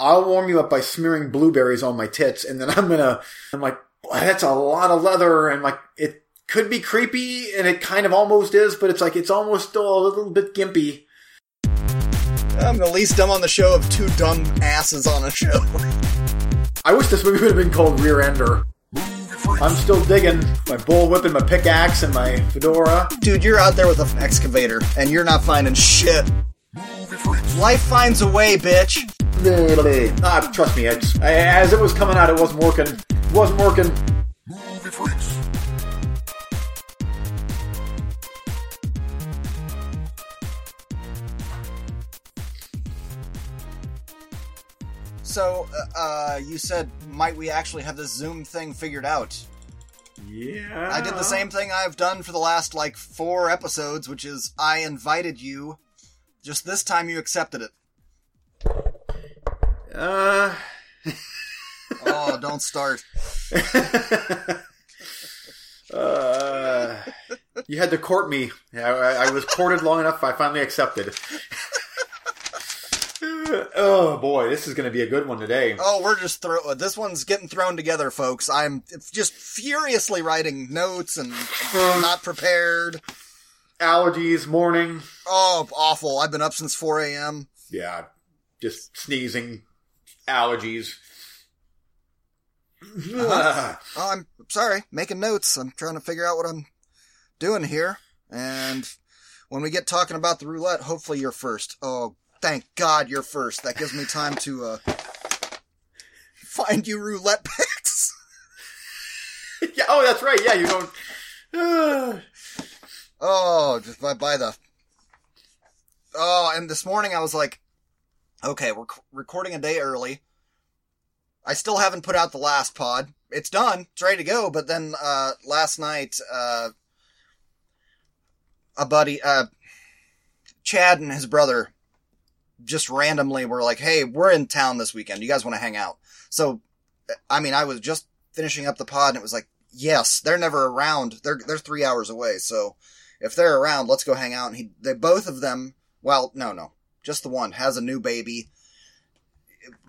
I'll warm you up by smearing blueberries on my tits, and then I'm gonna. I'm like, that's a lot of leather, and like it could be creepy, and it kind of almost is, but it's like it's almost still a little bit gimpy. I'm the least dumb on the show of two dumb asses on a show. I wish this movie would have been called Rear Ender. I'm still digging my bullwhip and my pickaxe and my fedora. Dude, you're out there with an excavator and you're not finding shit. Life finds a way, bitch. Ah, trust me, it's, as it was coming out, it wasn't working. It wasn't working. So, uh, uh, you said, might we actually have this Zoom thing figured out? Yeah. I did the same thing I've done for the last, like, four episodes, which is I invited you. Just this time you accepted it. Uh. oh, don't start. uh, you had to court me. I, I was courted long enough. I finally accepted. oh boy, this is going to be a good one today. Oh, we're just throw. This one's getting thrown together, folks. I'm just furiously writing notes and not prepared. Allergies, morning. Oh, awful! I've been up since 4 a.m. Yeah, just sneezing, allergies. Oh, I'm sorry, making notes. I'm trying to figure out what I'm doing here. And when we get talking about the roulette, hopefully you're first. Oh, thank God you're first. That gives me time to uh, find you roulette picks. yeah. Oh, that's right. Yeah, you don't. Uh... Oh, just by by the. Oh, and this morning I was like, okay, we're recording a day early. I still haven't put out the last pod. It's done. It's ready to go. But then uh, last night, uh, a buddy, uh, Chad and his brother, just randomly were like, "Hey, we're in town this weekend. You guys want to hang out?" So, I mean, I was just finishing up the pod, and it was like, "Yes, they're never around. They're they're three hours away. So, if they're around, let's go hang out." And he, they both of them, well, no, no, just the one has a new baby.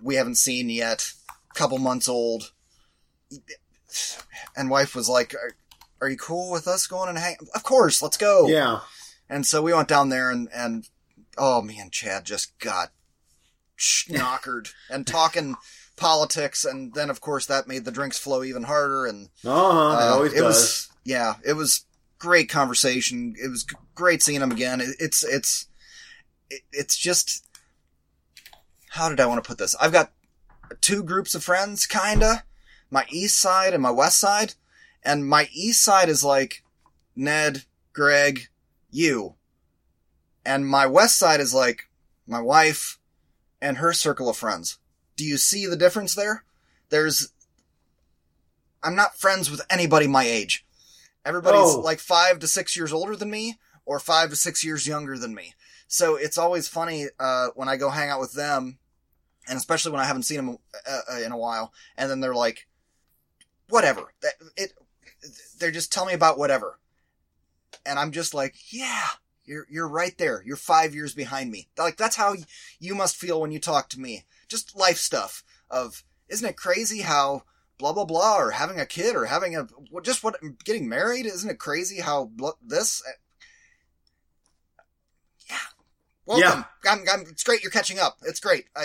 We haven't seen yet couple months old. And wife was like, are, are, you cool with us going and hang? Of course, let's go. Yeah. And so we went down there and, and, oh man, Chad just got knockered and talking politics. And then of course that made the drinks flow even harder. And, uh-huh, it always it does. was, yeah, it was great conversation. It was great seeing him again. It, it's, it's, it, it's just, how did I want to put this? I've got two groups of friends, kinda. My east side and my west side. And my east side is like Ned, Greg, you. And my west side is like my wife and her circle of friends. Do you see the difference there? There's, I'm not friends with anybody my age. Everybody's oh. like five to six years older than me or five to six years younger than me. So it's always funny, uh, when I go hang out with them and especially when I haven't seen them uh, uh, in a while, and then they're like, whatever. It, they're just telling me about whatever, and I'm just like, yeah, you're you're right there. You're five years behind me. Like that's how you must feel when you talk to me. Just life stuff of, isn't it crazy how blah blah blah or having a kid or having a just what getting married isn't it crazy how this Welcome. Yeah. I'm, I'm, it's great you're catching up. It's great. I,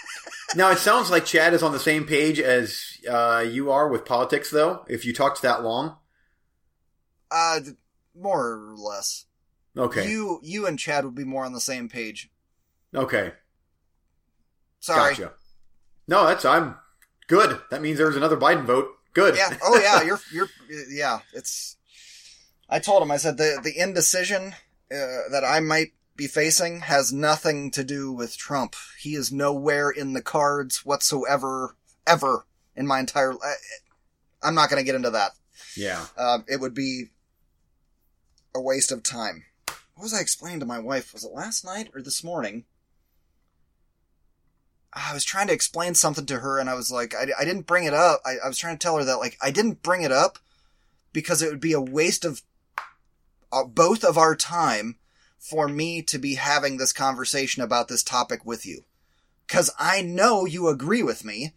now, it sounds like Chad is on the same page as uh, you are with politics, though, if you talked that long. Uh, more or less. Okay. You you and Chad would be more on the same page. Okay. Sorry. Gotcha. No, that's I'm good. That means there's another Biden vote. Good. Yeah. Oh yeah. You're you're yeah. It's. I told him. I said the the indecision uh, that I might be facing has nothing to do with Trump. He is nowhere in the cards whatsoever, ever in my entire. I'm not going to get into that. Yeah. Uh, it would be a waste of time. What was I explaining to my wife? Was it last night or this morning? I was trying to explain something to her and I was like, I, I didn't bring it up. I, I was trying to tell her that, like, I didn't bring it up because it would be a waste of uh, both of our time for me to be having this conversation about this topic with you. Cause I know you agree with me.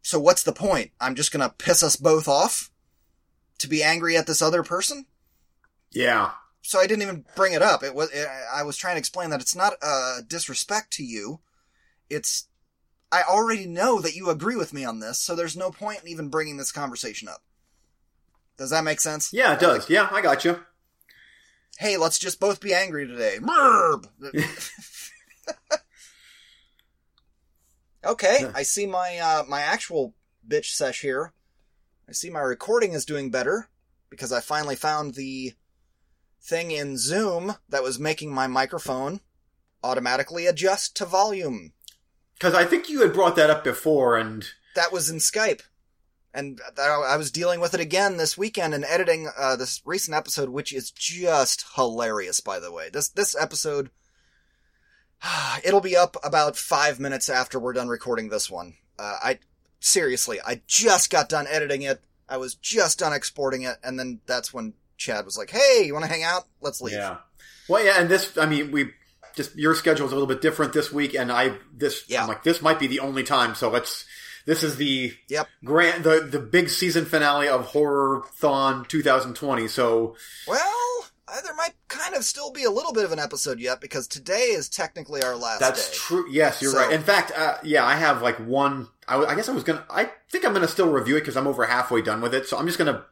So what's the point? I'm just gonna piss us both off? To be angry at this other person? Yeah. So I didn't even bring it up. It was, I was trying to explain that it's not a disrespect to you. It's, I already know that you agree with me on this, so there's no point in even bringing this conversation up. Does that make sense? Yeah, it does. Yeah, I got you. Hey, let's just both be angry today. Merb! okay, I see my uh, my actual bitch sesh here. I see my recording is doing better because I finally found the thing in Zoom that was making my microphone automatically adjust to volume. Because I think you had brought that up before, and That was in Skype. And I was dealing with it again this weekend and editing uh, this recent episode, which is just hilarious, by the way. This this episode, it'll be up about five minutes after we're done recording this one. Uh, I seriously, I just got done editing it. I was just done exporting it, and then that's when Chad was like, "Hey, you want to hang out? Let's leave." yeah. Well, yeah, and this, I mean, we just your schedule is a little bit different this week, and I this, Yeah. I'm like, this might be the only time. So let's. This is the Yep. grand, the the big season finale of Horror Thon 2020. So Well, uh, there might kind of still be a little bit of an episode yet because today is technically our last That's day. true. Yes, you're So- right. In fact, uh, yeah, I have like one. I, w- I guess I was gonna. I think I'm gonna still review it because I'm over halfway done with it. So I'm just gonna.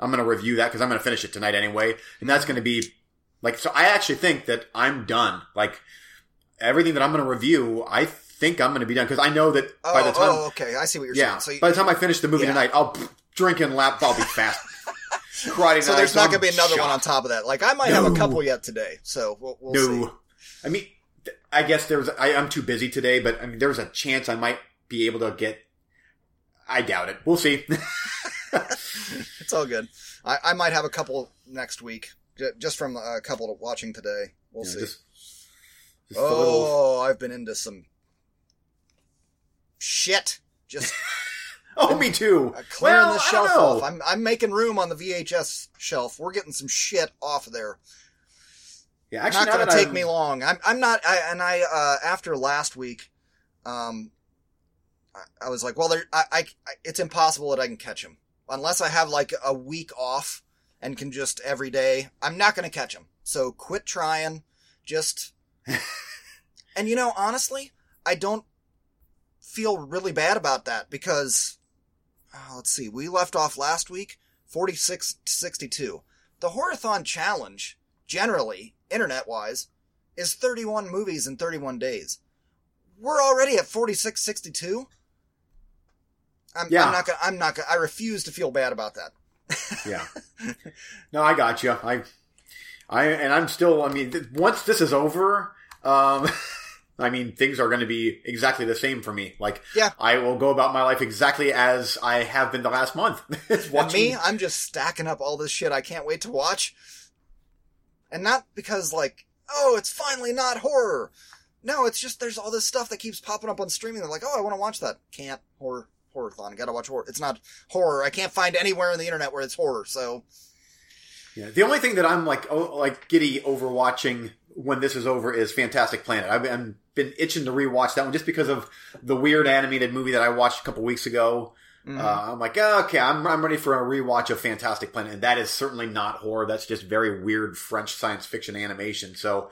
I'm gonna review that because I'm gonna finish it tonight anyway, and that's gonna be like. So I actually think that I'm done. Like everything that I'm gonna review, I think I'm gonna be done because I know that Oh, by the oh, time. oh, okay. I see what you're yeah, saying. So, you- by the time I finish the movie Yeah. tonight, I'll drink and lap. I'll be fast. Karate so night, there's not going to be another one on top of that. Like I might have a couple yet today. So we'll, we'll see. No, I mean, I guess there's. I, I'm too busy today, but I mean, there's a chance I might be able to get. I doubt it. We'll see. It's all good. I, I might have a couple next week, j- just from a couple watching today. We'll know, see. just, just a little. oh, I've been into some shit. Just Oh, me too. uh, clearing well, the shelf off. I'm I'm making room on the VHS shelf. We're getting some shit off of there. yeah, actually, not going to take I'm- me long. I'm I'm not. I, and I uh, after last week, um, I, I was like, well, there, I, I, I- it's impossible that I can catch him unless I have like a week off and can just every day. I'm not going to catch him. So quit trying. Just. and you know, honestly, I don't feel really bad about that because. Uh, let's see. We left off last week 46 to 62. The Horathon challenge generally, internet wise, is 31 movies in 31 days. We're already at 4662. I'm, Yeah. I'm not gonna, I'm not gonna, I refuse to feel bad about that. Yeah. No, I got you. I, I, and I'm still. I mean, once this is over, um, I mean, things are going to be exactly the same for me. Like, Yeah. I will go about my life exactly as I have been the last month. Watching- me, I'm just stacking up all this shit I can't wait to watch. And not because like, oh, it's finally not horror. No, it's just there's all this stuff that keeps popping up on streaming. They're like, oh, I want to watch that. Can't horror horror-thon. Gotta watch horror. It's not horror. I can't find anywhere on the internet where it's horror. So Yeah. The only thing that I'm like, oh, like giddy over watching when this is over is Fantastic Planet. I've been, been itching to rewatch that one just because of the weird animated movie that I watched a couple weeks ago. mhm. Uh, I'm like, oh, okay, I'm, I'm ready for a rewatch of Fantastic Planet, and that is certainly not horror. That's just very weird French science fiction animation. So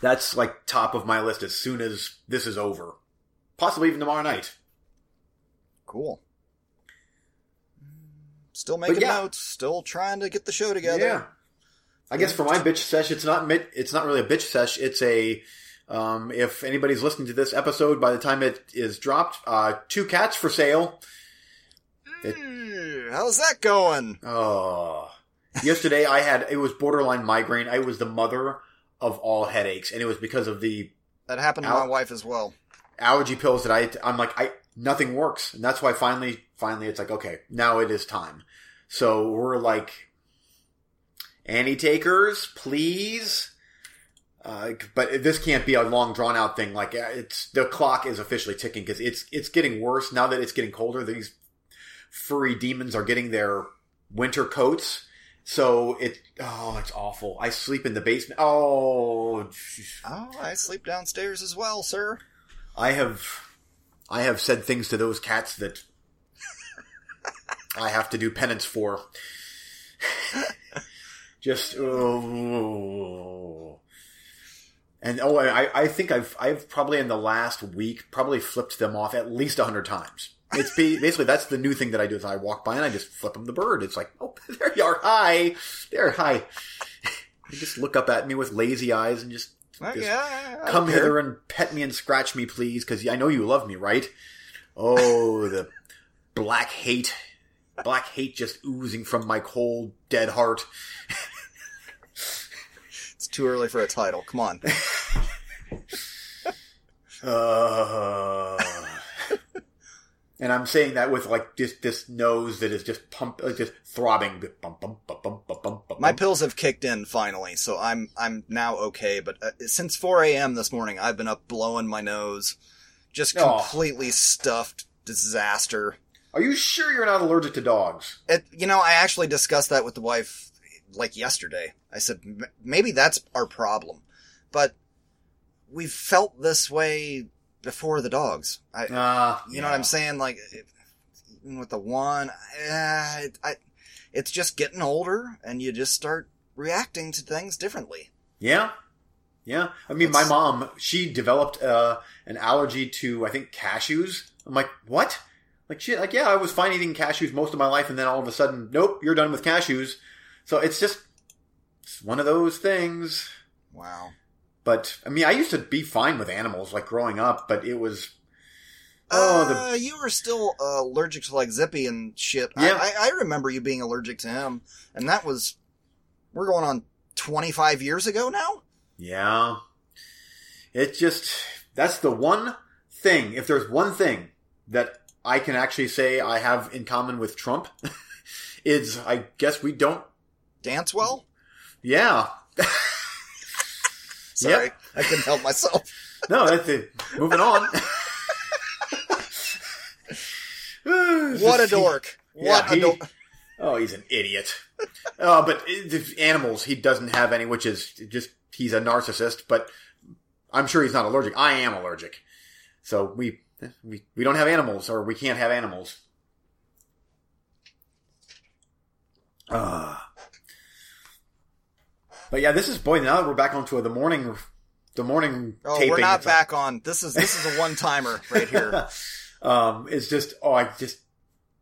that's like top of my list as soon as this is over, possibly even tomorrow night. cool. Still making yeah. notes. Still trying to get the show together. Yeah. I guess for my bitch sesh, it's not mit- it's not really a bitch sesh. It's a um, if anybody's listening to this episode by the time it is dropped, uh, two cats for sale. It- Mm, How's that going? Oh, yesterday I had it was borderline migraine. I was the mother of all headaches, and it was because of the That happened to Ow. my wife as well. allergy pills that I. I'm like I nothing works, and that's why finally, finally, it's like okay, now it is time. So we're like, Annie takers, please. Uh, but this can't be a long drawn out thing. Like uh, it's the clock is officially ticking because it's it's getting worse now that it's getting colder. These furry demons are getting their winter coats, So it oh, it's awful. I sleep in the basement. Oh, Oh, I sleep downstairs as well, sir. I have I have said things to those cats that I have to do penance for. Just oh. And oh, I, I think I've I've probably in the last week probably flipped them off at least a hundred times. It's ba- basically that's the new thing that I do is I walk by and I just flip them the bird. It's like, oh, there you are, hi, there, hi. They just look up at me with lazy eyes and just Just yeah, come care. hither and pet me and scratch me, please, because I know you love me, right? Oh, the black hate, black hate just oozing from my cold, dead heart. Too early for a title. Come on. Uh, and I'm saying that with like this this nose that is just pump, uh, just throbbing. Bum, bum, bum, My pills have kicked in finally, so I'm I'm now okay. But uh, since 4 a.m. this morning, I've been up blowing my nose, just Oh. completely stuffed disaster. Are you sure you're not allergic to dogs? It, you know, I actually discussed that with the wife like yesterday. I said "M- maybe that's our problem, but we've felt this way before the dogs. I, Uh, you know what I'm saying? Like even with the one, uh, it, I, it's just getting older, and you just start reacting to things differently. Yeah. Yeah. I mean, my mom, she developed uh, an allergy to, I think, cashews. I'm like, what? Like, shit, like, yeah, I was fine eating cashews most of my life, and then all of a sudden, nope, you're done with cashews. So it's just, it's one of those things. Wow. But, I mean, I used to be fine with animals, like, growing up, but it was, oh, the, uh, you were still uh, allergic to like Zippy and shit. Yeah. I, I, remember you being allergic to him, and that was we're going on 25 years ago now. yeah. It just, that's the one thing, if there's one thing that I can actually say I have in common with Trump, is I guess we don't Dance well. Yeah. Sorry, Yep. I couldn't help myself. No, that's it. Moving on. What a dork! What Yeah, a he- dork! Oh, he's an idiot. uh, but the animals, he doesn't have any, which is just, he's a narcissist, but I'm sure he's not allergic. I am allergic. So we, we, we don't have animals, or we can't have animals. Uh, but yeah, this is, boy, now that we're back onto the morning, the morning Oh, taping. we're not back on. This is this is a one timer right here. um, it's just oh, I just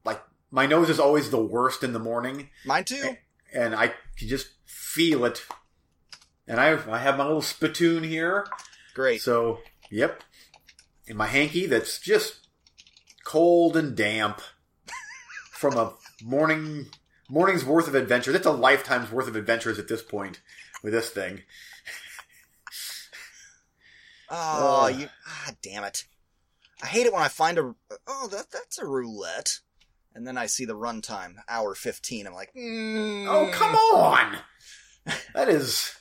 like my nose is always the worst in the morning, Mine too. and I can just feel it. And I I have my little spittoon here, Great. so yep, and my hanky that's just cold and damp from a morning morning's worth of adventures. It's a lifetime's worth of adventures at this point with this thing. Oh, Oh. you! Ah, damn it! I hate it when I find a. Oh, that that's a roulette, and then I see the runtime hour fifteen. I'm like, mm, Oh come on, that is.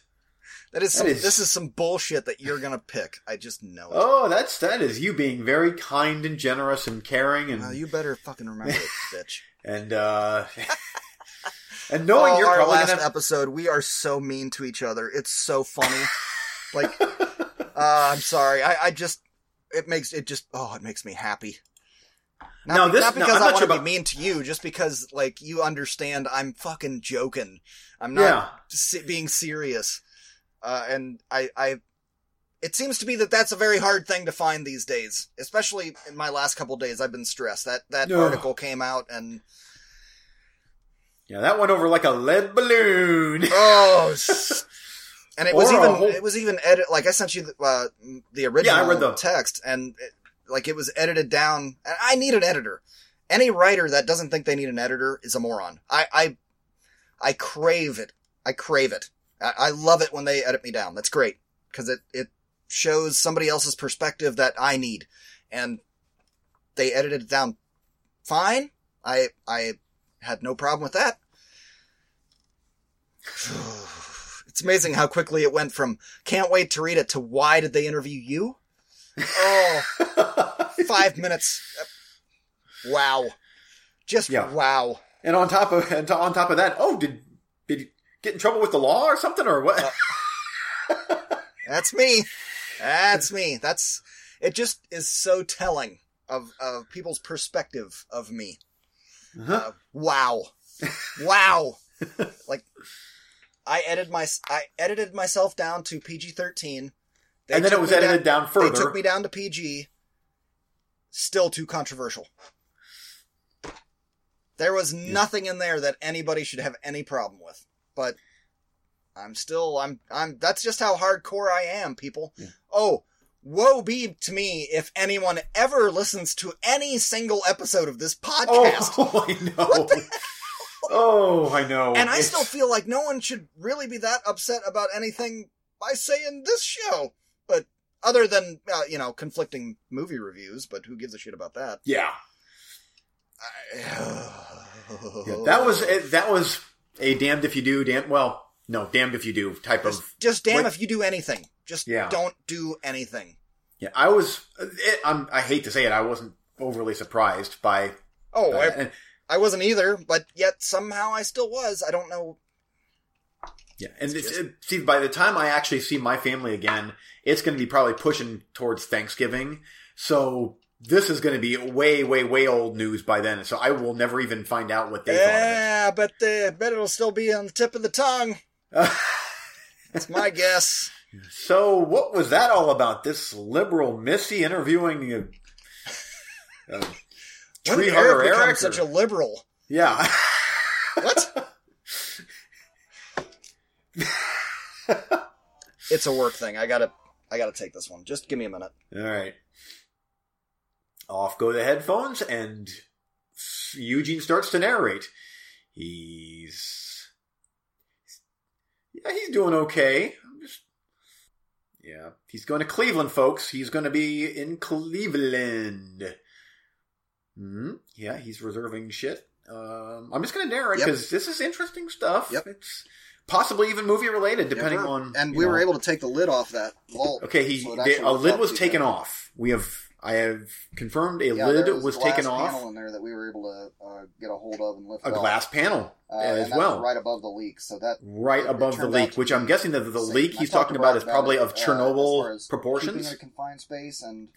That is some. That is- This is some bullshit that you're gonna pick. I just know it. Oh, that's that is you being very kind and generous and caring and Well, you better fucking remember it, bitch. and uh and knowing oh, you're our last gonna episode, we are so mean to each other. It's so funny. like, uh, I'm sorry. I, I just it makes it just oh, it makes me happy. Not, Now, this- not because I'm I want sure to about- be mean to you, just because like you understand I'm fucking joking. I'm not yeah being serious. Uh, and I, I, it seems to be that that's a very hard thing to find these days, especially in my last couple days. I've been stressed. That that Ugh. article came out, and yeah that went over like a lead balloon. oh, and it was even whole- it was even edit. Like I sent you the, uh, the original Yeah, I read the- text, and it, like it was edited down. And I need an editor. Any writer that doesn't think they need an editor is a moron. I I, I crave it. I crave it. I, I love it when they edit me down. That's great because it it shows somebody else's perspective that I need, and they edited it down fine. I I had no problem with that. It's amazing how quickly it went from can't wait to read it to why did they interview you? Oh, five minutes. Wow. Just Yeah. wow. and on top of and on top of that, oh did Did you get in trouble with the law or something, or what? Uh, that's me. That's me. That's it. Just is so telling of of people's perspective of me. Uh, wow, wow. like I edited my I edited myself down to PG thirteen, and then it was edited down, down further. They took me down to PG. Still too controversial. There was yeah. nothing in there that anybody should have any problem with, but I'm still I'm I'm that's just how hardcore I am, people. Yeah. Oh, woe be to me if anyone ever listens to any single episode of this podcast. Oh, I know. oh, I know. And I it's... still feel like no one should really be that upset about anything I say in this show. But other than uh, you know conflicting movie reviews, but who gives a shit about that? Yeah. yeah that was that was a damned if you do, damn well, no, damned if you do type just, of. Just damn if you do anything. Just yeah. don't do anything. Yeah, I was. It, i hate to say it, I wasn't overly surprised by. Oh, uh, I, and, I wasn't either, but yet somehow I still was. I don't know. Yeah, and just... it, see, by the time I actually see my family again, it's going to be probably pushing towards Thanksgiving. So this is going to be way, way, way old news by then. So I will never even find out what they yeah, thought of. Yeah, but uh, bet it'll still be on the tip of the tongue. That's my guess. So, what was that all about? This liberal Missy interviewing uh, uh, Tree Hunter Eric? Eric such a liberal. Yeah. what? it's a work thing. I gotta, I gotta take this one. Just give me a minute. All right. Off go the headphones, and Eugene starts to narrate. He's yeah, he's doing okay. Yeah, he's going to Cleveland, folks. He's going to be in Cleveland. Mm-hmm. Yeah, he's reserving shit. Um, I'm just going to narrate because yep. this is interesting stuff. Yep. It's possibly even movie related, depending on. And we know. were able to take the lid off that vault. Okay, he so a lid was taken off. We have I have confirmed a yeah, lid was, taken off. panel in there that we were able to uh, get a hold of and lift a off. glass panel uh, as well, right above the leak. So that right above the leak, which I'm guessing that the leak he's talking about is probably of Chernobyl uh, Chernobyl proportions. a confined space and.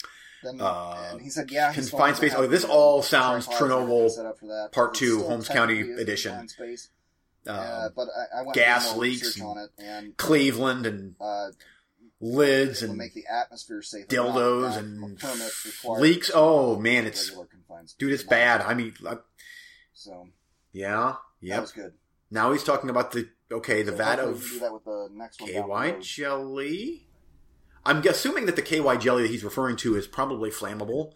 Then, uh, and he said, "Yeah, confined space." Oh, this all sounds Chernobyl Part Two, Holmes County edition. Uh, but I, I went gas leaks, on it and Cleveland, and uh, lids and make the atmosphere safe. Dildos and leaks. Oh man, it's dude, it's bad. I mean, I, so yeah, yeah, that was good. Now he's talking about the okay, the so vat of KY jelly. I'm assuming that the KY jelly that he's referring to is probably flammable,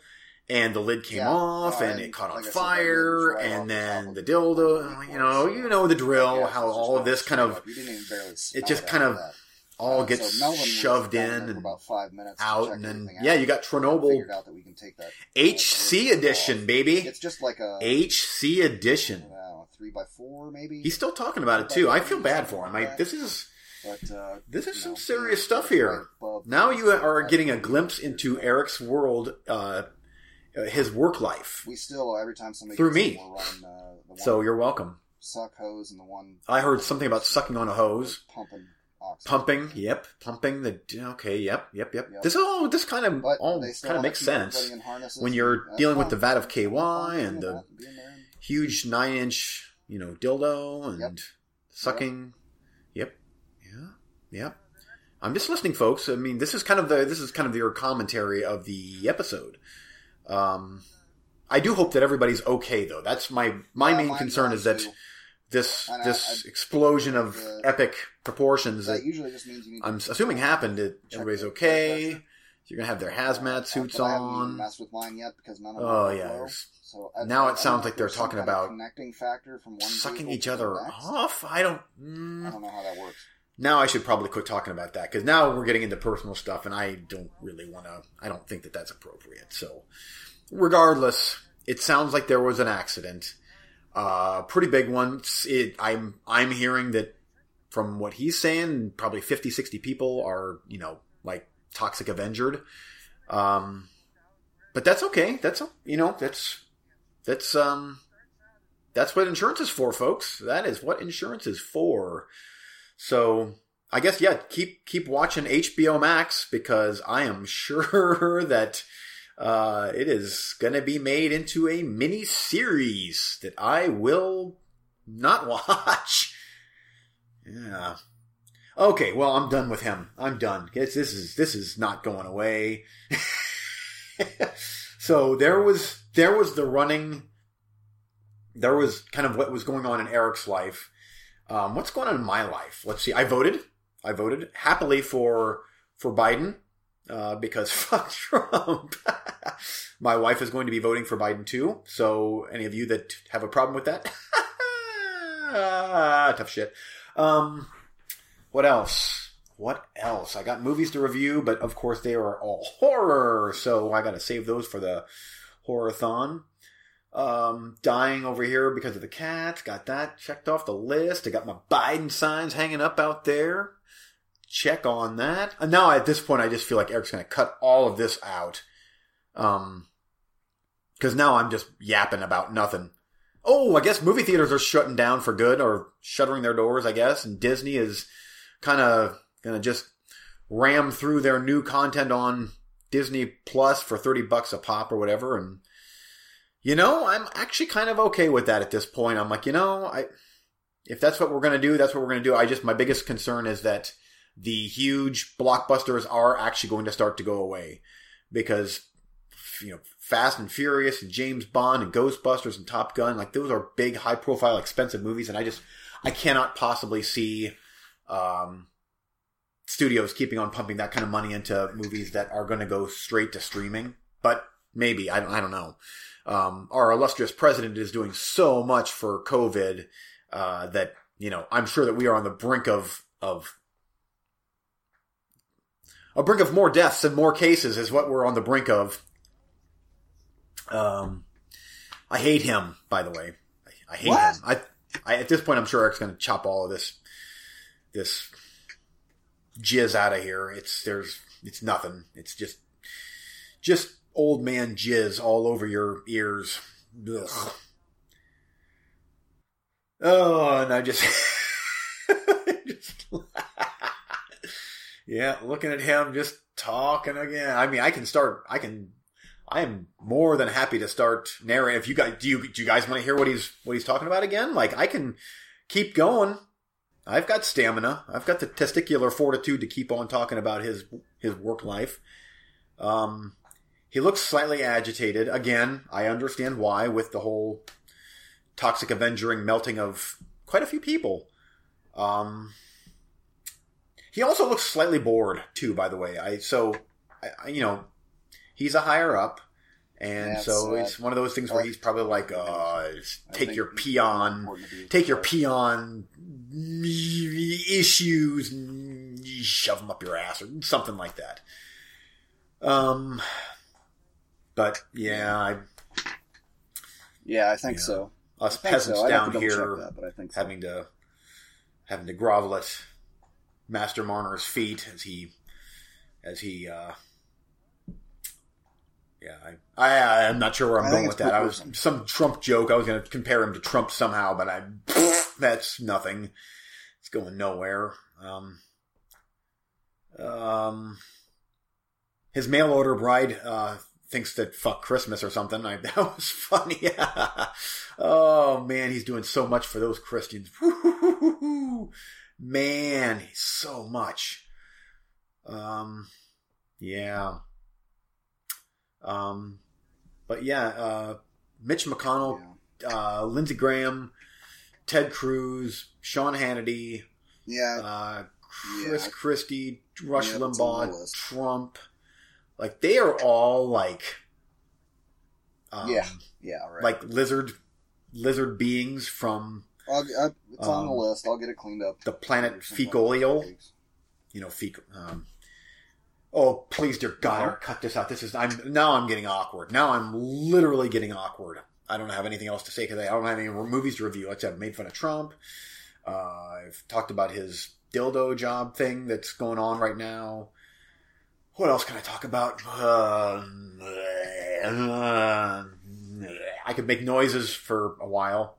and the lid came yeah. off, uh, and it caught like on fire, right and then the dildo. You know, you know the drill. Yeah, how all of this kind of it just kind of. That all uh, gets so shoved in and about five minutes out, and then yeah, you got Chernobyl. Out that we can take that HC edition, off. baby. It's just like a HC edition. three by four, maybe. He's still talking about it too. I feel bad for him. Like this is. But, uh, this is some know, serious stuff here. now you are getting a glimpse into Eric's world, uh, uh, his work life. We still every time somebody through me. Running, uh, so you're welcome. Suck hose and the one. I heard something about sucking on a hose. Pumping Pumping, yep, pumping the okay, yep, yep, yep. yep. This all this kind of but all kind of makes sense when you're dealing with the vat of KY and the huge nine inch, you know, dildo and yep. sucking. Yep, yeah, yep. I'm just listening, folks. I mean, this is kind of the this is kind of your commentary of the episode. Um, I do hope that everybody's okay, though. That's my my yeah, main concern is that. Too this and this I, I, explosion of uh, epic proportions that, that usually just means I'm assuming happened. It, everybody's okay. You're gonna have their hazmat suits on. Messed with mine yet because none of oh yeah. So now it sounds like they're talking about connecting factor from one sucking each other off. I don't. Mm, I don't know how that works. Now I should probably quit talking about that because now we're getting into personal stuff, and I don't really want to. I don't think that that's appropriate. So, regardless, it sounds like there was an accident uh, pretty big one. It, I'm I'm hearing that from what he's saying, probably 50, 60 people are you know like toxic Avengered. Um, but that's okay. That's you know that's that's um that's what insurance is for, folks. That is what insurance is for. So I guess yeah, keep keep watching HBO Max because I am sure that uh, it is going to be made into a mini series that I will not watch. Yeah. Okay, well, I'm done with him. I'm done. It's, this is this is not going away. so there was there was the running. There was kind of what was going on in Eric's life. Um, what's going on in my life? Let's see. I voted. I voted happily for for Biden uh, because fuck Trump. my wife is going to be voting for Biden too. So any of you that have a problem with that, tough shit. Um, what else? What else? I got movies to review, but of course they are all horror, so I got to save those for the horror-thon. Um, dying over here because of the cats. Got that checked off the list. I got my Biden signs hanging up out there. Check on that. And now at this point, I just feel like Eric's going to cut all of this out. Um, cause now I'm just yapping about nothing. Oh, I guess movie theaters are shutting down for good or shuttering their doors, I guess. And Disney is kind of gonna just ram through their new content on Disney Plus for 30 bucks a pop or whatever. And, you know, I'm actually kind of okay with that at this point. I'm like, you know, I, if that's what we're going to do, that's what we're going to do. I just, my biggest concern is that the huge blockbusters are actually going to start to go away because, you know, Fast and Furious and James Bond and Ghostbusters and Top Gun, like those are big, high profile, expensive movies. And I just, I cannot possibly see um, studios keeping on pumping that kind of money into movies that are going to go straight to streaming. But maybe I don't, I don't know. Um, our illustrious president is doing so much for COVID uh, that you know I'm sure that we are on the brink of of a brink of more deaths and more cases is what we're on the brink of. Um, I hate him, by the way. I, I hate What? him. I, I at this point I'm sure Eric's going to chop all of this this jizz out of here. It's there's it's nothing. It's just just old man jizz all over your ears. Ugh. Oh, and I just, just yeah, looking at him just talking again. I mean, I can start. I can. I am more than happy to start narrating. If you guys do, you do you guys want to hear what he's what he's talking about again? Like I can keep going. I've got stamina. I've got the testicular fortitude to keep on talking about his his work life. Um, he looks slightly agitated. Again, I understand why with the whole toxic avengering melting of quite a few people. Um, he also looks slightly bored too. By the way, I so I, you know he's a higher up. And That's, so it's one of those things where he's probably like, uh, take your peon important to be- take your peon issues shove them up your ass or something like that. Um, but yeah, I, Yeah, I think Yeah. so. us I peasants so. Down to double check here that, but I think so. having to having to grovel at Master Marner's feet as he as he uh yeah I, I I'm not sure where I'm I going with that. I was some Trump joke. I was going to compare him to Trump somehow, but I that's nothing. It's going nowhere. Um, um, his mail order bride uh, thinks that fuck Christmas or something. I, that was funny. oh man, he's doing so much for those Christians. Man, so much. Um, yeah. Um, but yeah, uh, Mitch McConnell, Yeah. uh, Lindsey Graham, Ted Cruz, Sean Hannity, Yeah, uh, Chris Yeah. Christie, Rush Yeah, that's on my Limbaugh. Trump. Like they are all like, um, Yeah. yeah, right. like lizard, lizard beings from I'll, I, it's on the um, list. I'll get it cleaned up. the planet. Fecolial. You know, fecal. Um, oh, please, dear God. Eric, cut this out. This is I'm now I'm getting awkward. Now I'm literally getting awkward. I don't have anything else to say because I don't have any movies to review. Like I said, I've made fun of Trump. Uh, I've talked about his dildo job thing that's going on right now. What else can I talk about? Uh, I could make noises for a while.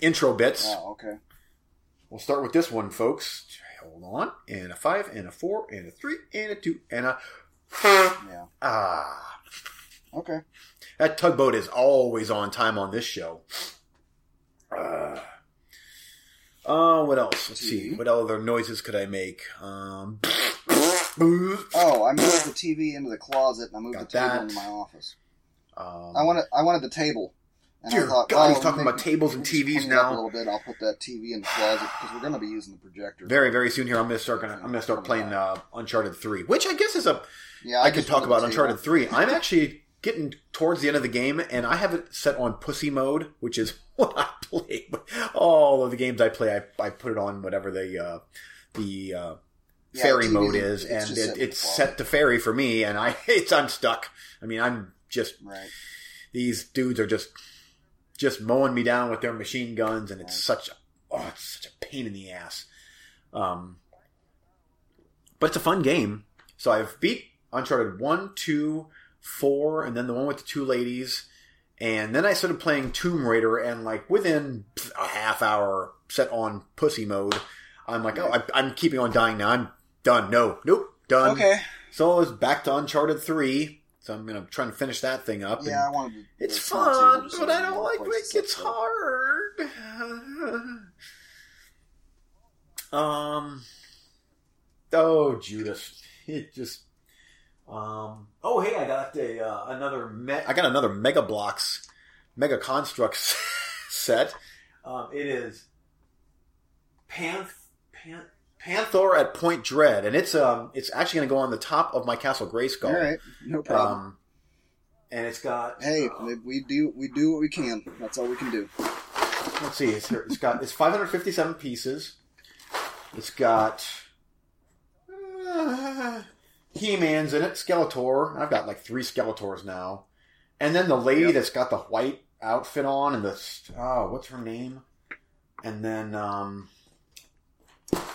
Intro bits. Oh, okay. We'll start with this one, folks. Hold on. And a five, and a four, and a three, and a two, and a. Yeah. Ah. Okay. That tugboat is always on time on this show. Uh, uh, what else? Let's see. What other noises could I make? Um, Oh, I moved the TV into the closet and I moved Got the table that. into my office. um, I wanted I wanted the table. And Dear I thought, God, he's oh, talking about tables and TVs clean it up now. A little bit. I'll put that TV in the closet because we're going to be using the projector. very, very soon here. I'm gonna start. Gonna, I'm gonna start playing uh, Uncharted Three, which I guess is a. yeah, I could talk about Uncharted. Three. I'm actually getting towards the end of the game, and I have it set on Pussy mode, which is what I play. All of the games I play, I, I put it on whatever the uh, the uh, Yeah, fairy mode is, and it, the it's set to fairy for me, and I it's I'm stuck. I mean, I'm just Right. these dudes are just just mowing me down with their machine guns, and it's such a oh, it's such a pain in the ass. Um, but it's a fun game. So I've beat Uncharted one, two, four, and then the one with the two ladies, and then I started playing Tomb Raider, and like within a half hour, set on pussy mode, I'm like, oh, I, I'm keeping on dying now. I'm done. No, nope, done. Okay. So I was back to Uncharted three. So I'm gonna try and finish that thing up. Yeah, I wanted. To, it's it's fun, but I don't like it to gets set stuff. hard. um. Oh, Judas! It just. Um. Oh, hey! I got a uh, another. Me- I got another Mega Bloks, Mega Construx set. Um, it is. Panth. Pan- Panthor at Point Dread, and it's um, it's actually going to go on the top of my Castle Grayskull. All right, no problem. Um, and it's got hey, uh, we do we do what we can. That's all we can do. let's see, it's, it's got it's 557 pieces. It's got uh, He-Man's in it, Skeletor. I've got like three Skeletors now, and then the lady Yep. that's got the white outfit on and the oh, what's her name? And then um,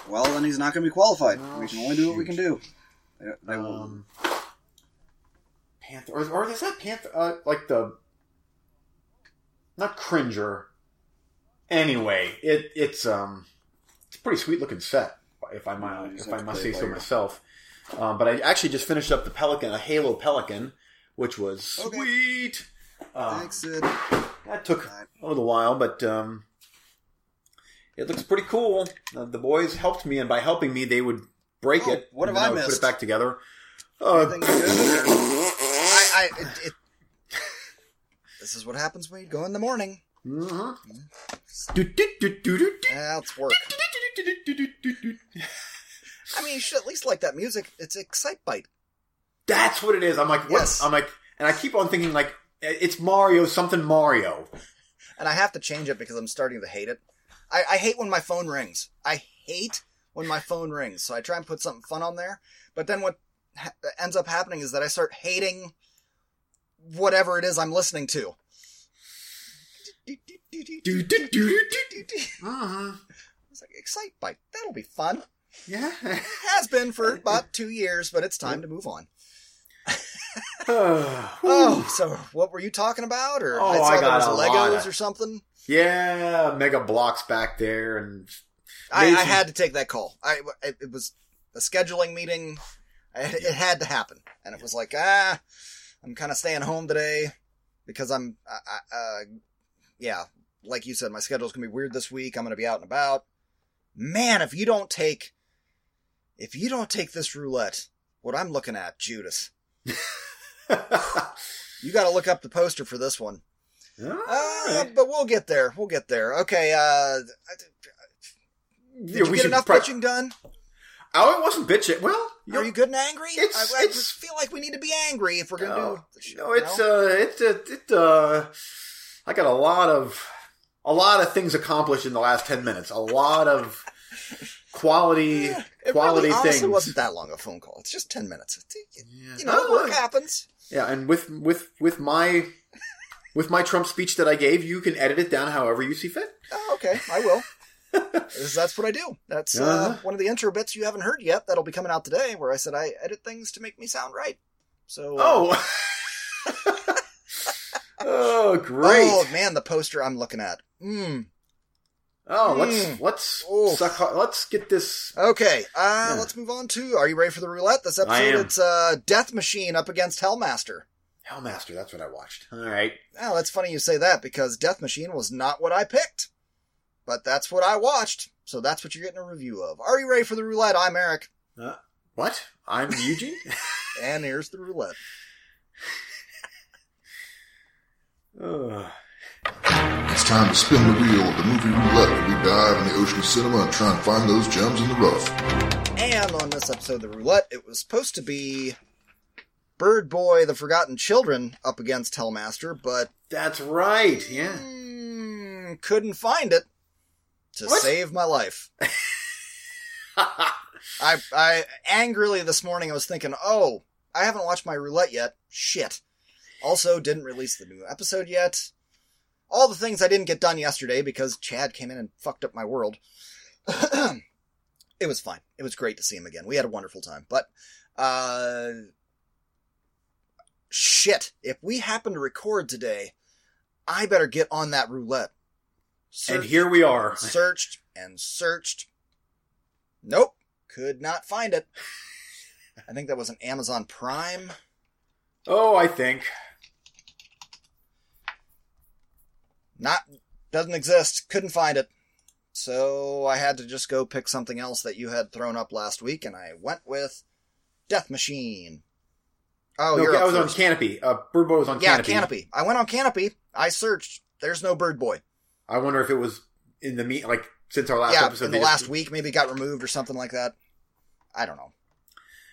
Well, then he's not going to be qualified. Oh, we can only do what we can do. They- they will- um, Panther, or, or is that Panthor? Uh, like the not Cringer. Anyway, it it's um it's a pretty sweet looking set, if I might if I must say so myself. Um, but I actually just finished up the Pelican, a Halo Pelican, which was Okay. sweet. Um, Thanks, Sid. that took a little while, but um, it looks pretty cool. Uh, the boys helped me, and by helping me, they would break Oh, it. what and have then I would Put it back together. Uh, I, I, it, it, this is what happens when you go in the morning. mhm. Yeah, work. I mean, you should at least like that music. It's Excitebike. That's what it is. I'm like, what? Yes. I'm like, and I keep on thinking like, it's Mario, something Mario. And I have to change it because I'm starting to hate it. I, I hate when my phone rings. I hate when my phone rings. So I try and put something fun on there. But then what ha- ends up happening is that I start hating whatever it is I'm listening to. Uh-huh. It's like Excitebike. That'll be fun. Yeah. Has been for about two years, but it's time to move on. oh, so what were you talking about? Or Oh, I saw I there was Legos or something. Yeah, mega bloks back there, and I, I had to take that call. I it, it was a scheduling meeting. I, it had to happen, and it was like ah, I'm kind of staying home today because I'm I, uh, yeah, like you said, my schedule's gonna be weird this week. I'm gonna be out and about. Man, if you don't take if you don't take this roulette, what I'm looking at, Judas, you got to look up the poster for this one. Uh, but we'll get there. We'll get there. Okay. Uh, did Yeah, you we get enough bitching done? Oh, it wasn't bitching. Well, Are you good and angry? It's- I, I it's- just feel like we need to be angry if we're gonna no, do. The show, no, it's no? uh, it's uh, it uh, I got a lot of a lot of things accomplished in the last ten minutes. A lot of quality Yeah, quality really things. wasn't that long a phone call. It's just ten minutes. Yeah. You know, Oh, work happens. Yeah, and with with with my with my Trump speech that I gave, you can edit it down however you see fit. Oh, okay, I will. That's what I do. That's uh, Uh-huh. one of the intro bits you haven't heard yet. That'll be coming out today, where I said I edit things to make me sound right. So, uh, Oh. Oh, great. Oh man, the poster I'm looking at. Mm. Oh, let's Mm. let's Oof. suck, let's get this. Okay, uh, Yeah. let's move on to. Are you ready for the roulette? This episode, it's uh, Death Machine up against Hellmaster. Hellmaster, that's what I watched. All right. Well, that's funny you say that because Death Machine was not what I picked, but that's what I watched. So that's what you're getting a review of. Are you ready for the roulette? I'm Eric, Uh, what? I'm Eugene. and here's the roulette. Ugh. It's time to spin the wheel of the movie roulette where we dive in the ocean of cinema and try and find those gems in the rough. And on this episode of the roulette, it was supposed to be Bird Boy: The Forgotten Children up against Hellmaster, but that's right. Yeah. mm, couldn't find it to What? save my life. I I angrily this morning I was thinking, oh, I haven't watched my roulette yet. Shit. Also, didn't release the new episode yet. All the things I didn't get done yesterday because Chad came in and fucked up my world. it was fine. It was great to see him again. We had a wonderful time. But uh shit, if we happen to record today, I better get on that roulette. and here we are. searched and searched. Nope, could not find it. I think that was an Amazon Prime. Oh, I think. Not doesn't exist. Couldn't find it. So I had to just go pick something else that you had thrown up last week, and I went with Death Machine. Oh, no, I was on. Canopy. Uh, Bird Boy was on yeah, Canopy. Yeah, Canopy. I went on Canopy. I searched. There's no Bird Boy. I wonder if it was in the meet, like since our last yeah, episode. in the just- last week, maybe got removed or something like that. I don't know.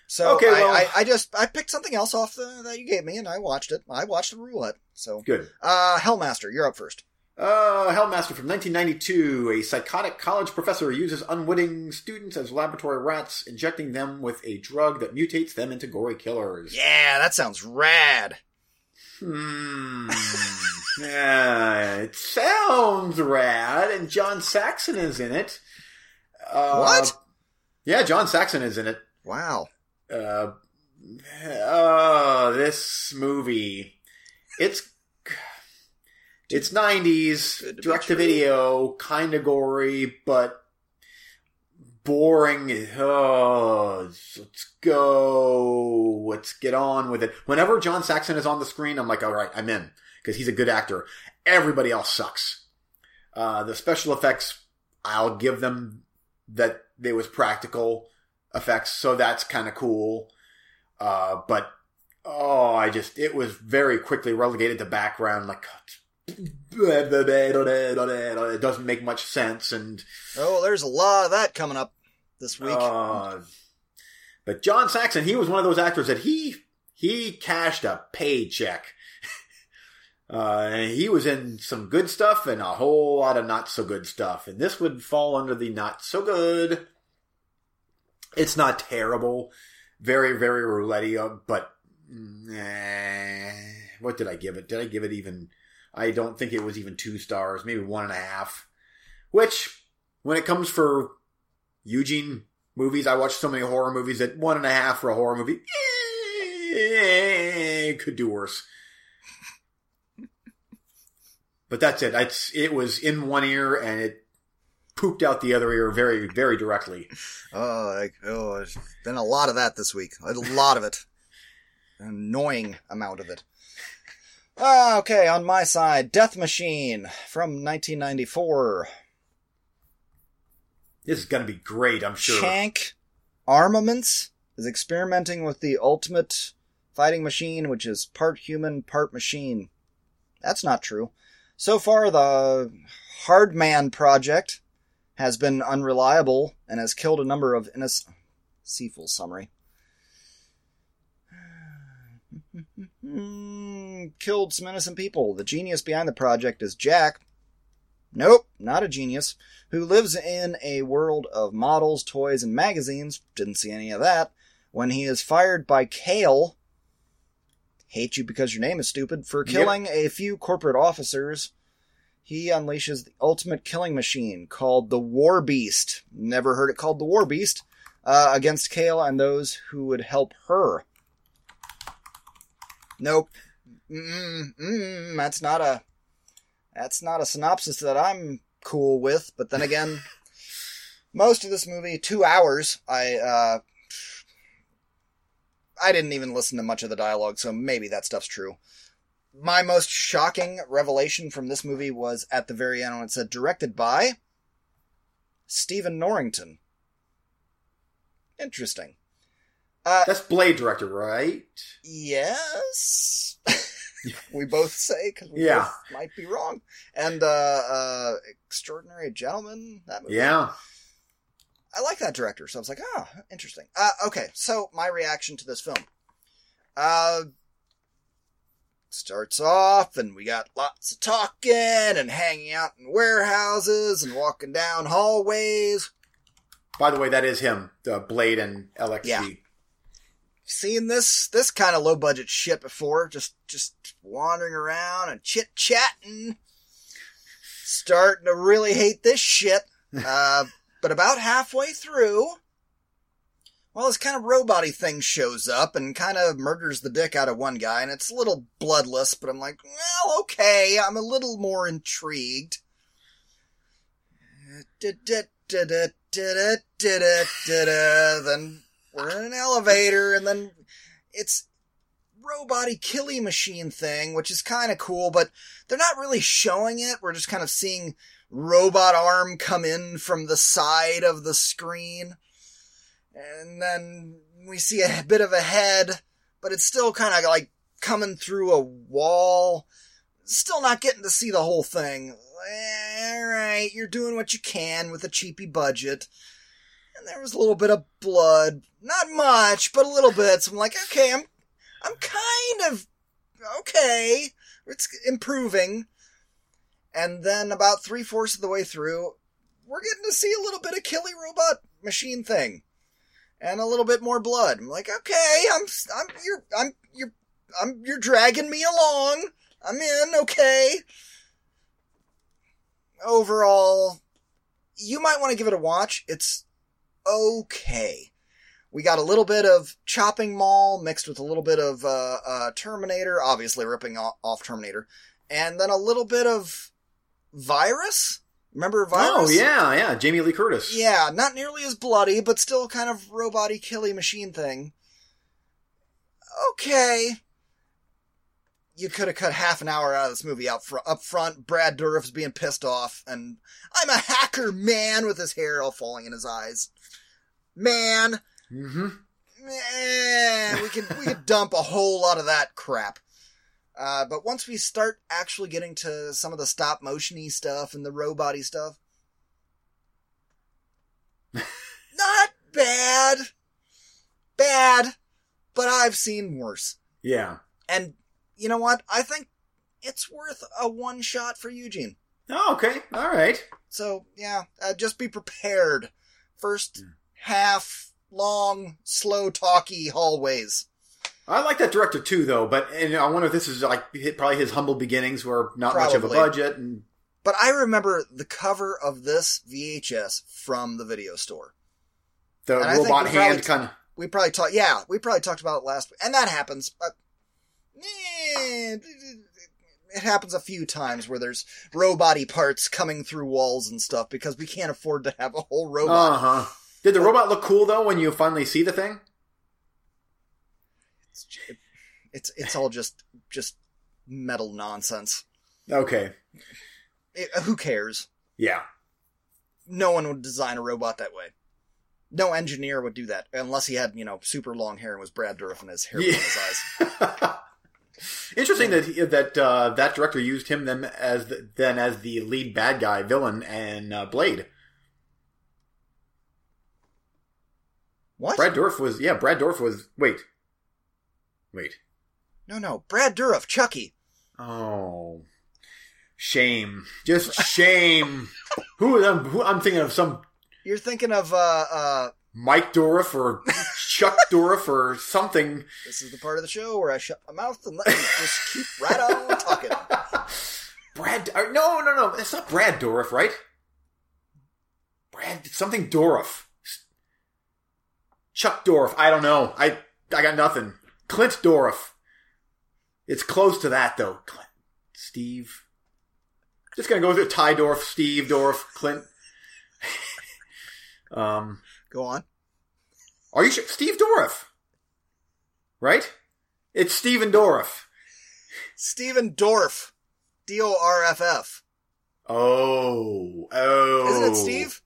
So Okay, I, well- I, I just I picked something else off the, that you gave me, and I watched it. I watched the roulette. So, Good. uh, Hellmaster, you're up first. Uh, Hellmaster from 1992. A psychotic college professor uses unwitting students as laboratory rats, injecting them with a drug that mutates them into gory killers. Yeah, that sounds rad. Hmm. yeah, it sounds rad, and John Saxon is in it. Uh, What? Yeah, John Saxon is in it. Wow. Uh, oh, this movie. It's it's nineties Good direct to video, kind of gory, but boring. Oh, let's go. Let's get on with it. Whenever John Saxon is on the screen, I'm like, all right, I'm in because he's a good actor. Everybody else sucks. Uh, the special effects, I'll give them that they was practical effects, so that's kind of cool. Uh, but oh, I just it was very quickly relegated to background. Like it doesn't make much sense, and Oh, there's a lot of that coming up this week. uh, but John Saxon, he was one of those actors that he he cashed a paycheck. Uh, and he was in some good stuff and a whole lot of not so good stuff. And this would fall under the not so good. It's not terrible. Very, very roulette uh, but eh, what did I give it? Did I give it even? I don't think it was even two stars, maybe one and a half. Which, when it comes for Eugene movies, I watch so many horror movies that one and a half for a horror movie eh, could do worse. But that's it. It's, it was in one ear and it pooped out the other ear very, very directly. Oh, like, oh, there's been a lot of that this week. A lot of it. An annoying amount of it. Ah, okay, on my side, Death Machine from 1994. This is going to be great, I'm sure. Shank Armaments is experimenting with the ultimate fighting machine, which is part human, part machine. That's not true. So far, the Hardman project has been unreliable and has killed a number of innocent. Seafull summary. killed some innocent people. The genius behind the project is Jack. Nope, not a genius. Who lives in a world of models, toys, and magazines. Didn't see any of that. When he is fired by Cale, hate you because your name is stupid, for Yep. killing a few corporate officers, he unleashes the ultimate killing machine called the War Beast. Never heard it called the War Beast. Uh, against Cale and those who would help her. Nope. Mm, mm, that's not a that's not a synopsis that I'm cool with. But then again, most of this movie, two hours, I uh, I didn't even listen to much of the dialogue, so maybe that stuff's true. My most shocking revelation from this movie was at the very end when it said directed by Stephen Norrington. Interesting. Uh, That's Blade director, right? yes. we both say because we Yeah. both might be wrong. And uh, uh, Extraordinary Gentleman. That movie. Yeah. I like that director, so I was like, oh, interesting. Uh, okay, so my reaction to this film. Uh, starts off, and we got lots of talking and hanging out in warehouses and walking down hallways. By the way, that is him, the Blade and LXG. Yeah. Seen this this kind of low budget shit before, just just wandering around and chit chatting. Starting to really hate this shit. Uh, but about halfway through, well, this kind of robot thing shows up and kind of murders the dick out of one guy, and it's a little bloodless, but I'm like, well, okay, I'm a little more intrigued. Then we're in an elevator, and then it's robot killy machine thing, which is kind of cool, but they're not really showing it. We're just kind of seeing robot arm come in from the side of the screen. And then we see a bit of a head, but it's still kind of like coming through a wall. Still not getting to see the whole thing. Alright, you're doing what you can with a cheapy budget. There was a little bit of blood. Not much, but a little bit. So I'm like, okay, I'm I'm kind of okay. It's improving. And then about three fourths of the way through, we're getting to see a little bit of Killy robot machine thing, and a little bit more blood. I'm like, okay, I'm, I'm, you're, I'm, you're, I'm, you're dragging me along. I'm in, okay. Overall, you might want to give it a watch. It's okay. We got a little bit of Chopping Mall mixed with a little bit of uh, uh, Terminator, obviously ripping off, off Terminator, and then a little bit of Virus. Remember Virus? Oh yeah, yeah. Jamie Lee Curtis. Yeah, not nearly as bloody, but still kind of robot killy machine thing. Okay. You could have cut half an hour out of this movie out fr- up front. Brad Dourif's being pissed off, and I'm a hacker man with his hair all falling in his eyes. Man, Mm-hmm. man, we could we could dump a whole lot of that crap. Uh, but once we start actually getting to some of the stop motiony stuff and the robot stuff, not bad. Bad, but I've seen worse. Yeah. And you know what? I think it's worth a one shot for Eugene. Oh, okay. All right. So yeah, uh, just be prepared. First half long, slow talky hallways. I like that director too, though. But and I wonder if this is like probably his humble beginnings, where not much of a budget, and But I remember the cover of this VHS from the video store. the And robot probably- hand kind of. We probably talked, yeah, we probably talked about it last week, and that happens. But eh, it happens a few times where there's robot parts coming through walls and stuff because we can't afford to have a whole robot. Uh huh. Did the robot look cool though when you finally see the thing? It's, it's it's all just just metal nonsense. Okay. It- who cares? Yeah. No one would design a robot that way. No engineer would do that unless he had, you know, super long hair and was Brad Dourif and his hair was in his eyes. Interesting that he, that uh, that director used him then as the, then as the lead bad guy villain and uh, Blade. What? Brad Dorff was yeah. Brad Dorff was wait, wait. No, no, Brad Dourif, Chucky. Oh, shame! Just shame. who, am who I'm thinking of some You're thinking of uh uh Mike Dorff or Chuck Dorff or something. this is the part of the show where I shut my mouth and let you just keep right on talking. Brad? uh, No, no, no. It's not Brad Dorff, right? Brad something Dourif. Chuck Dorff. I don't know. I I got nothing. Clint Dorff. It's close to that though. Clint, Steve. Just gonna go through Ty Dorff, Steve Dorff, Clint. um, Go on. are you sure? Steve Dorff, right? It's Steven Dorff. Stephen Dorff. D O R F F. Oh, oh. Isn't it Steve?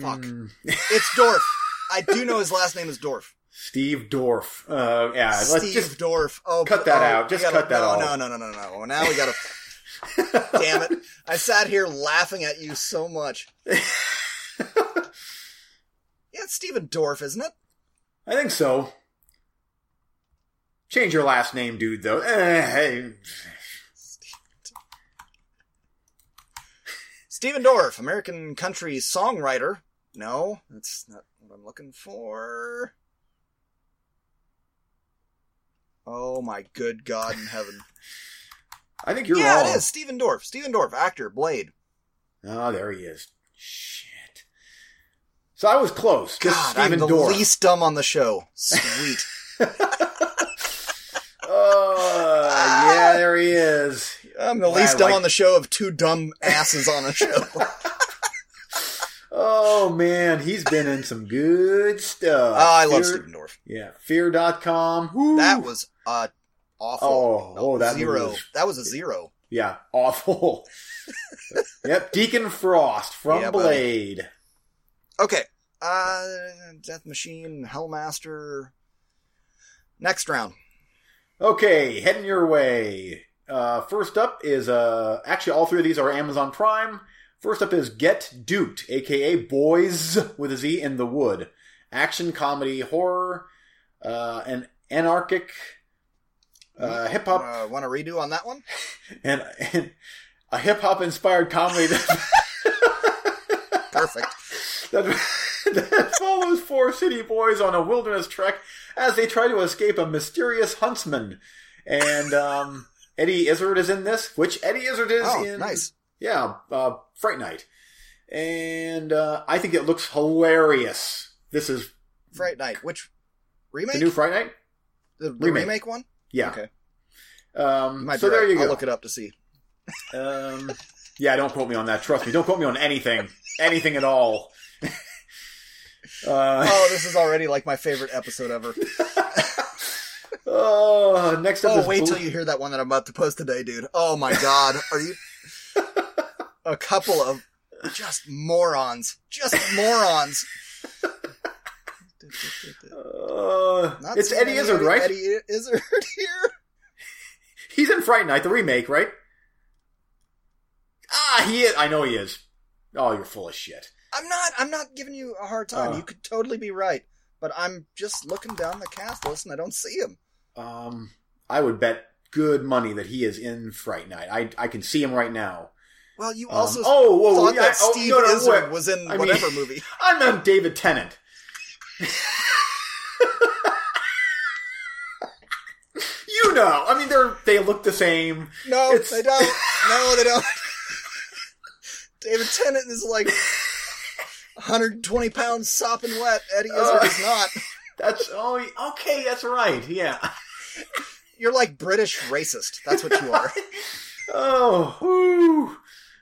Fuck. Mm, It's Dorff. I do know his last name is Dorff. Steve Dorff. Uh, yeah, let's Steve just Dorff. Oh, cut that oh, out. Just gotta- cut that no, off. No, no, no, no, no. Now we gotta. Damn it! I sat here laughing at you so much. Yeah, it's Stephen Dorff, isn't it? I think so. Change your last name, dude. Though. Eh, hey. Dorff, American country songwriter. No, that's not what I'm looking for. Oh my good God in heaven! I think you're yeah, wrong. it is Steven Dorff. Steven Dorff, actor, Blade. Oh, there he is. Shit. So I was close. God, Steven I'm the Dorff. least dumb on the show. Sweet. Oh, yeah, there he is. I'm the least dumb like- on the show of two dumb asses on a show. Oh man, he's been in some good stuff. Oh, I love Fear- Stephen Dorff. Yeah, fear.com. Woo. That was uh awful. Oh, oh, that zero. was- That was a zero. yeah, awful. yep, Deacon Frost from Yeah, buddy. Blade. Okay. Uh Death Machine, Hellmaster. Next round. Okay, heading your way. Uh, first up is uh, actually all three of these are Amazon Prime. First up is Get Duked, aka Boys with a Z in the Wood, action comedy horror, uh, an anarchic uh, hip hop Uh, want to redo on that one? and, and a hip hop inspired comedy that, Perfect. that, that follows four city boys on a wilderness trek as they try to escape a mysterious huntsman. And um, Eddie Izzard is in this, which Eddie Izzard is Oh, in. nice. Yeah, uh, Fright Night. And uh, I think it looks hilarious. This is Fright Night. Which remake? the new Fright Night? The, the remake. remake. one? Yeah. Okay. Um, so there right. you go. I'll look it up to see. Um, yeah, don't quote me on that. Trust me. Don't quote me on anything. anything at all. uh, Oh, this is already like my favorite episode ever. oh, next up Oh, wait Blue- till you hear that one that I'm about to post today, dude. Oh my god. Are you a couple of just morons. Just morons. Uh, it's Eddie Izzard, right? Eddie Izzard here. He's in Fright Night, the remake, right? Ah, he is. I know he is. Oh, you're full of shit. I'm not I'm not giving you a hard time. Oh. You could totally be right. But I'm just looking down the cast list and I don't see him. Um, I would bet good money that he is in Fright Night. I I can see him right now. Well, you Um, also oh, whoa, thought yeah, that oh, Steve no, no, Izzard was in I mean- whatever movie. I meant David Tennant. you know, I mean, they're they look the same. No, It's- they don't. No, they don't. David Tennant is like 120 pounds sopping wet. Eddie Izzard Uh. is not. That's oh, okay, that's right. Yeah. You're like British racist. That's what you are. Oh, whew.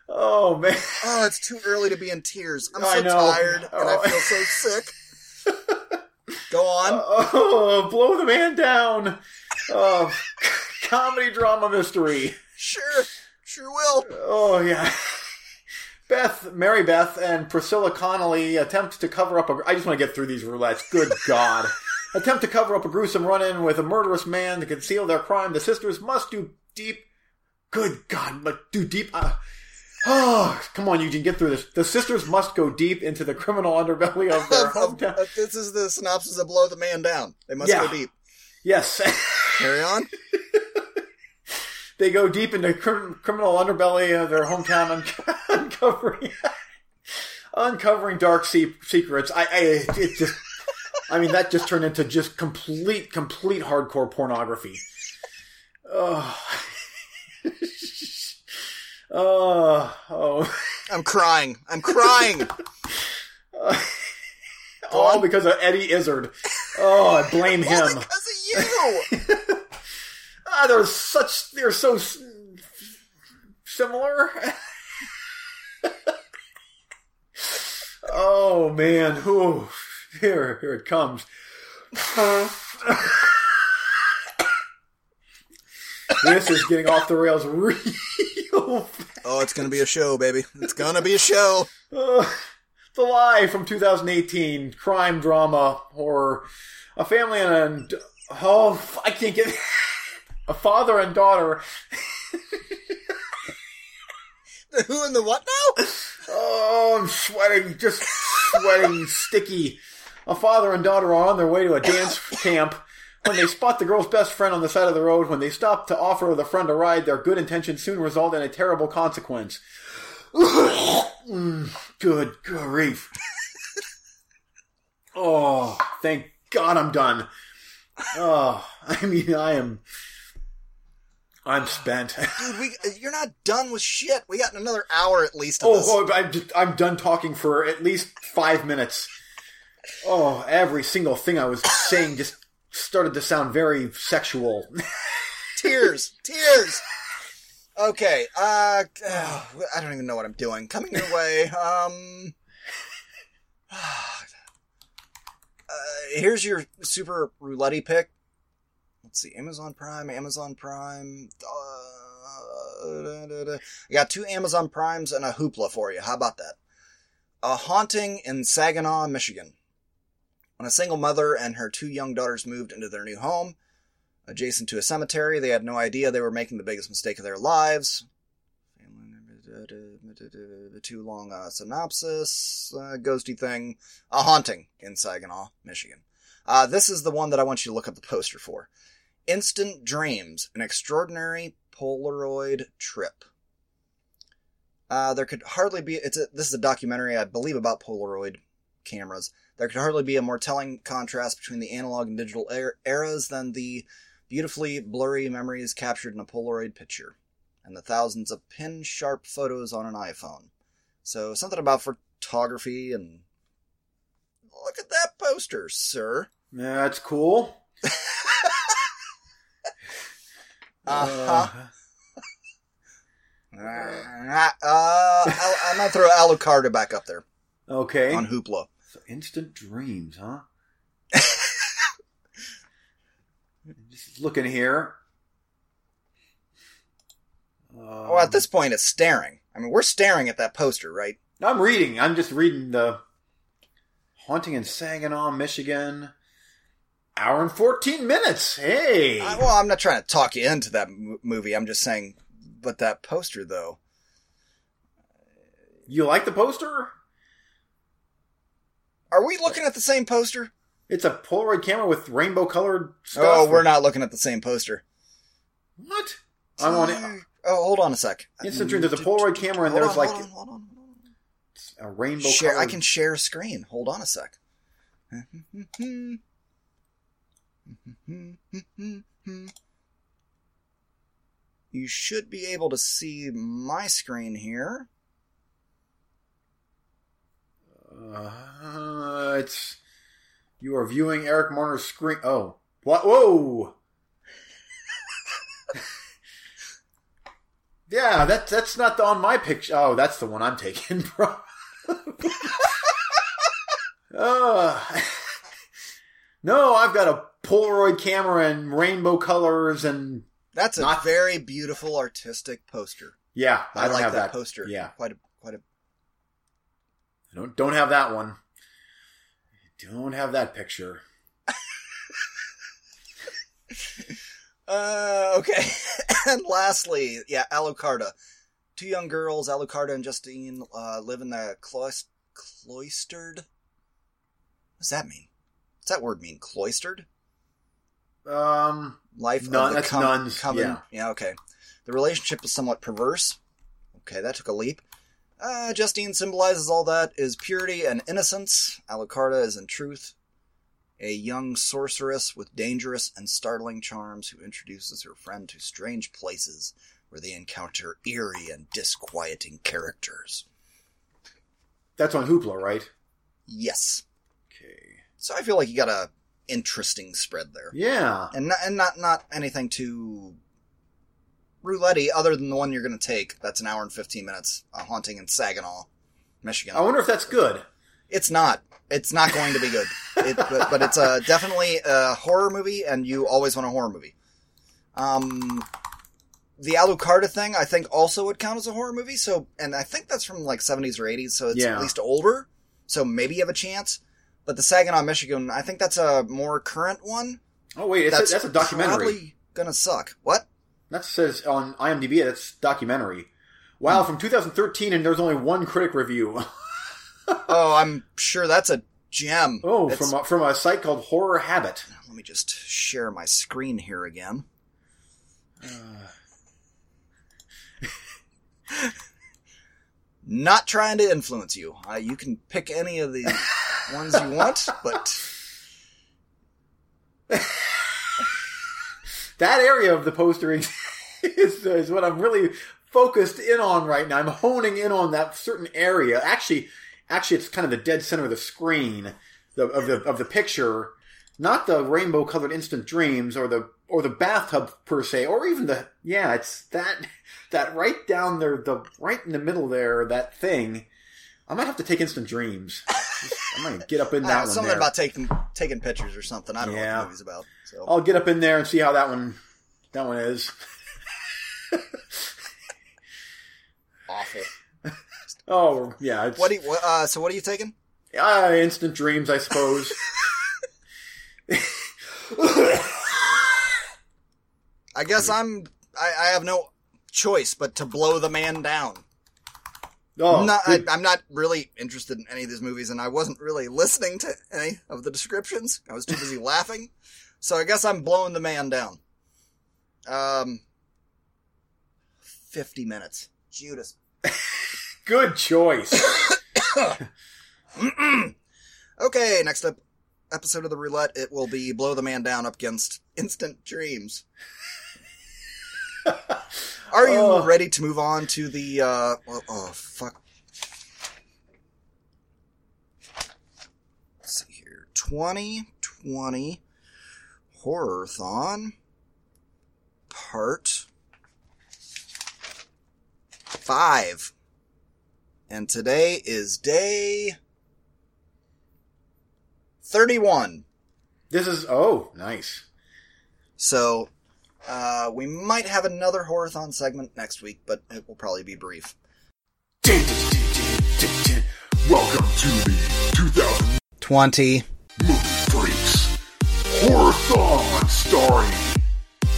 Oh man. Oh, it's too early to be in tears. I'm so tired and Oh. I feel so sick. Go on. Oh, blow the man down. Oh, comedy drama mystery. Sure. Sure will. Oh yeah. Beth, Mary Beth, and Priscilla Connolly attempt to cover up a. I just want to get through these roulettes. Good God. attempt to cover up a gruesome run-in with a murderous man to conceal their crime. The sisters must do deep. Good God, but do deep. Uh, oh, come on, Eugene, get through this. The sisters must go deep into the criminal underbelly of their hometown. this is the synopsis of Blow the Man Down. They must Yeah. go deep. Yes. Carry on. they go deep into crim- criminal underbelly of their hometown, un- uncovering uncovering dark se- secrets. I, I it just, I mean, that just turned into just complete, complete hardcore pornography. Oh, oh, oh, I'm crying. I'm crying. all because of Eddie Izzard. Oh, I blame All him. because of you. Ah, they're such. They're so s- similar. oh man! Ooh, here, here it comes. This is getting off the rails real. fast. Oh, it's gonna be a show, baby. It's gonna be a show. Uh, the Lie from 2018, crime drama horror. A family and a, oh, I can't get a father and daughter. The who and the what now? Oh, I'm sweating, just sweating, sticky. A father and daughter are on their way to a dance camp when they spot the girl's best friend on the side of the road. When they stop to offer the friend a ride, their good intentions soon result in a terrible consequence. Good grief. oh, thank God I'm done. Oh, I mean, I am. I'm spent. Dude, we you're not done with shit. We got another hour at least of Oh, this. oh I'm, just, I'm done talking for at least five minutes. Oh, every single thing I was saying just started to sound very sexual. Tears, tears. Okay, uh, ugh, I don't even know what I'm doing. Coming your way. Um, uh, here's your super roulette pick. Let's see, Amazon Prime, Amazon Prime. Uh. I got two Amazon Primes and a Hoopla for you. How about that? A haunting in Saginaw, Michigan. When a single mother and her two young daughters moved into their new home, adjacent to a cemetery. They had no idea they were making the biggest mistake of their lives. The Too long uh, synopsis, uh, ghosty thing, a haunting in Saginaw, Michigan. Uh, this is the one that I want you to look up the poster for. Instant Dreams, an extraordinary Polaroid trip. Uh, there could hardly be. It's a, this is a documentary, I believe, about Polaroid cameras. There could hardly be a more telling contrast between the analog and digital er- eras than the beautifully blurry memories captured in a Polaroid picture, and the thousands of pin sharp photos on an iPhone. So, something about photography and. Look at that poster, sir. That's cool. Uh-huh. Uh, I'll, I'm gonna throw Alucarda back up there okay. on Hoopla. So instant dreams, huh? Just looking here. Well, Oh, at this point, it's staring. I mean, we're staring at that poster, right? I'm reading. I'm just reading the haunting in Saginaw, Michigan. Hour and fourteen minutes. Hey. I, well, I'm not trying to talk you into that m- movie. I'm just saying, but that poster, though. You like the poster? Are we looking at the same poster? It's a Polaroid camera with rainbow colored stuff. Oh, we're not looking at the same poster. What? I'm on it. Oh, hold on a sec. Instant Dream. There's a Polaroid camera and Hold there's on, like hold on, hold on, hold on. a rainbow. Share. I can share a screen. Hold on a sec. You should be able to see my screen here. Uh, it's you are viewing Eric Marner's screen. Oh, what? Whoa! yeah, that that's not the, on my picture. Oh, that's the one I'm taking, bro. uh, no, I've got a Polaroid camera and rainbow colors, and That's a Not- very beautiful artistic poster. yeah, I, I, like that, that, poster. Yeah, quite a quite a. I don't don't have that one. Don't have that picture. Uh, okay. and lastly, yeah, Alucarda. Two young girls, Alucarda and Justine, uh, live in the clois- cloistered. What does that mean? What's that word mean? Cloistered? Um, Life Nun- of the that's com- nuns, coven- yeah, okay. The relationship is somewhat perverse. Okay, that took a leap. Uh, Justine symbolizes all that is purity and innocence. Alucarda is in truth a young sorceress with dangerous and startling charms who introduces her friend to strange places where they encounter eerie and disquieting characters. that's on Hoopla, right? Yes. Okay. So I feel like you got a interesting spread there. Yeah. And not, and not not anything too roulette other than the one you're going to take. That's an hour and 15 minutes. Uh, haunting in Saginaw, Michigan. I wonder if that's good. It's not. It's not going to be good. It, but, but it's a, definitely a horror movie, and you always want a horror movie. Um, the Alucarda thing, I think, also would count as a horror movie. So, and I think that's from like 70s or 80s, so it's Yeah. at least older. So maybe you have a chance. But the Saginaw, Michigan, I think that's a more current one. Oh wait, it's a, that's a documentary. Probably gonna suck. What? That says on IMDb that's documentary. Wow, Hmm. from 2013, and there's only one critic review. oh, I'm sure that's a gem. Oh, It's- from a, from a site called Horror Habit. let me just share my screen here again. Not trying to influence you. Uh, you can pick any of the ones you want, but That area of the poster is, is, is what I'm really focused in on right now. I'm honing in on that certain area. Actually, actually, it's kind of the dead center of the screen the, of the of the picture, not the rainbow colored instant dreams or the or the bathtub per se, or even the yeah, it's that that right down there, the right in the middle there, that thing. I might have to take instant dreams. I might get up in that don't one. something there. about taking taking pictures or something. I don't know what Yeah. the movie's about. So I'll get up in there and see how that one that one is. awful. Oh yeah, it's What do you, uh, so what are you taking? ah, instant dreams, I suppose. I guess I'm. I, I have no choice but to blow the man down. oh, not, I. I'm not really interested in any of these movies, and I wasn't really listening to any of the descriptions. I was too busy laughing. So I guess I'm blowing the man down. Um, 50 minutes. Judas. good choice. Okay, next up episode of the roulette, it will be blow the man down up against instant dreams. Are you Oh. ready to move on to the uh well, oh fuck. Let's see here. 2020 Horrorthon part 5. And today is day 31. This is oh nice. So, uh, we might have another Horrorthon segment next week, but it will probably be brief. Welcome to the 2000 20. Movie Freaks Horrorthon starring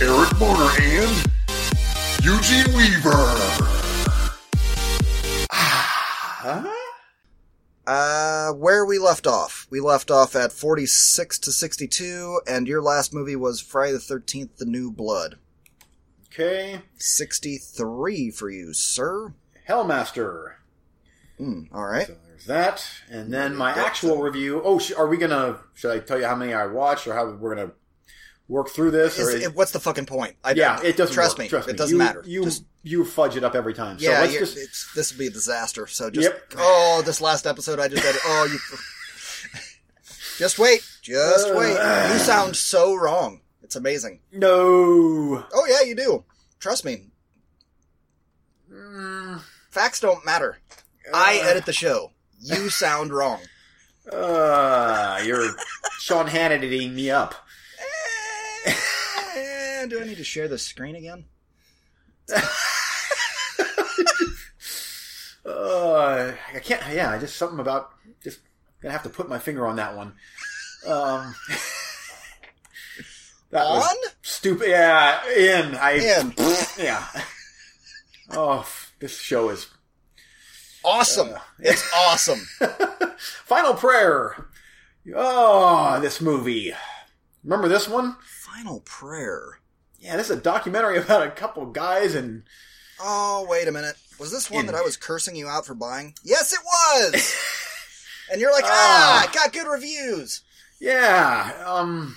Eric Marner and Eugene Weaver. Huh? Uh, where we left off. We left off at 46 to 62, and your last movie was Friday the 13th, The New Blood. Okay, 63 for you, sir. Hellmaster. Hmm, alright. So there's that, and then my actual review. Oh, sh- are we gonna? Should I tell you how many I watched, or how we're gonna work through this? Or Is, it, what's the fucking point? I, yeah, it doesn't. Trust work, me, Trust it doesn't You- matter. You Just- you fudge it up every time. yeah, so let's just it's, this would be a disaster. So just, Yep. oh, this last episode I just had, oh, you, just wait, just wait. Uh. You sound so wrong. It's amazing. no. Oh yeah, you do. Trust me. Mm, Facts don't matter. I edit the show. You sound wrong. Uh, you're Sean Hannitying me up. Eh, do I need to share the screen again? Uh, I can't. Yeah, just something about just gonna have to put my finger on that one. Um, that was stupid. Yeah, in. I In. Yeah. Oh, this show is Awesome. Uh, it's awesome. Final Prayer. Oh, this movie. Remember this one? Final prayer. Yeah, this is a documentary about a couple guys and Oh, wait a minute. Was this one In- that I was cursing you out for buying? Yes, it was. and you're like, Ah. it got good reviews. yeah. Um.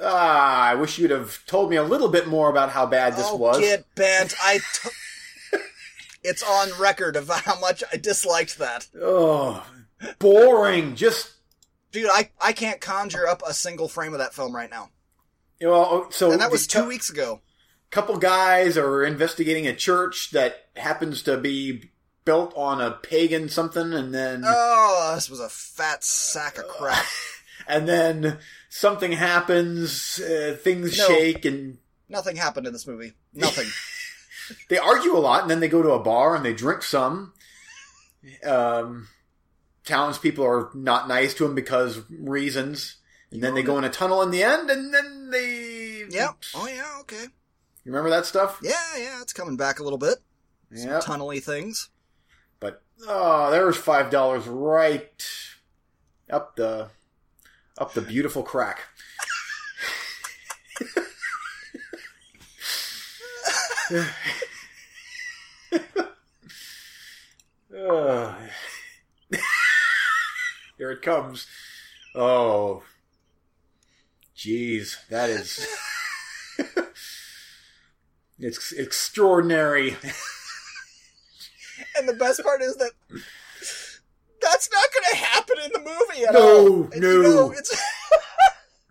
Ah, I wish you'd have told me a little bit more about how bad this oh, was. get bent. I. T- it's on record of how much I disliked that, Oh, boring. Just dude. I I can't conjure up a single frame of that film right now, well, so and that was two weeks ago. couple guys are investigating a church that happens to be built on a pagan something, and then Oh, this was a fat sack of crap. and then something happens, uh, things No. shake, and Nothing happened in this movie. Nothing. they argue a lot, and then they go to a bar and they drink some. Um, townspeople are not nice to him because reasons, and then they go in a tunnel in the end, and then they. yep. Oh yeah. Okay. You remember that stuff? Yeah. Yeah. It's coming back a little bit. Yeah. tunnely things. But oh, there's five dollars right up the up the beautiful crack. Uh, Here it comes. Oh, jeez, that is. it's extraordinary. And the best part is that that's not going to happen in the movie at No, all. And, no. Know, it's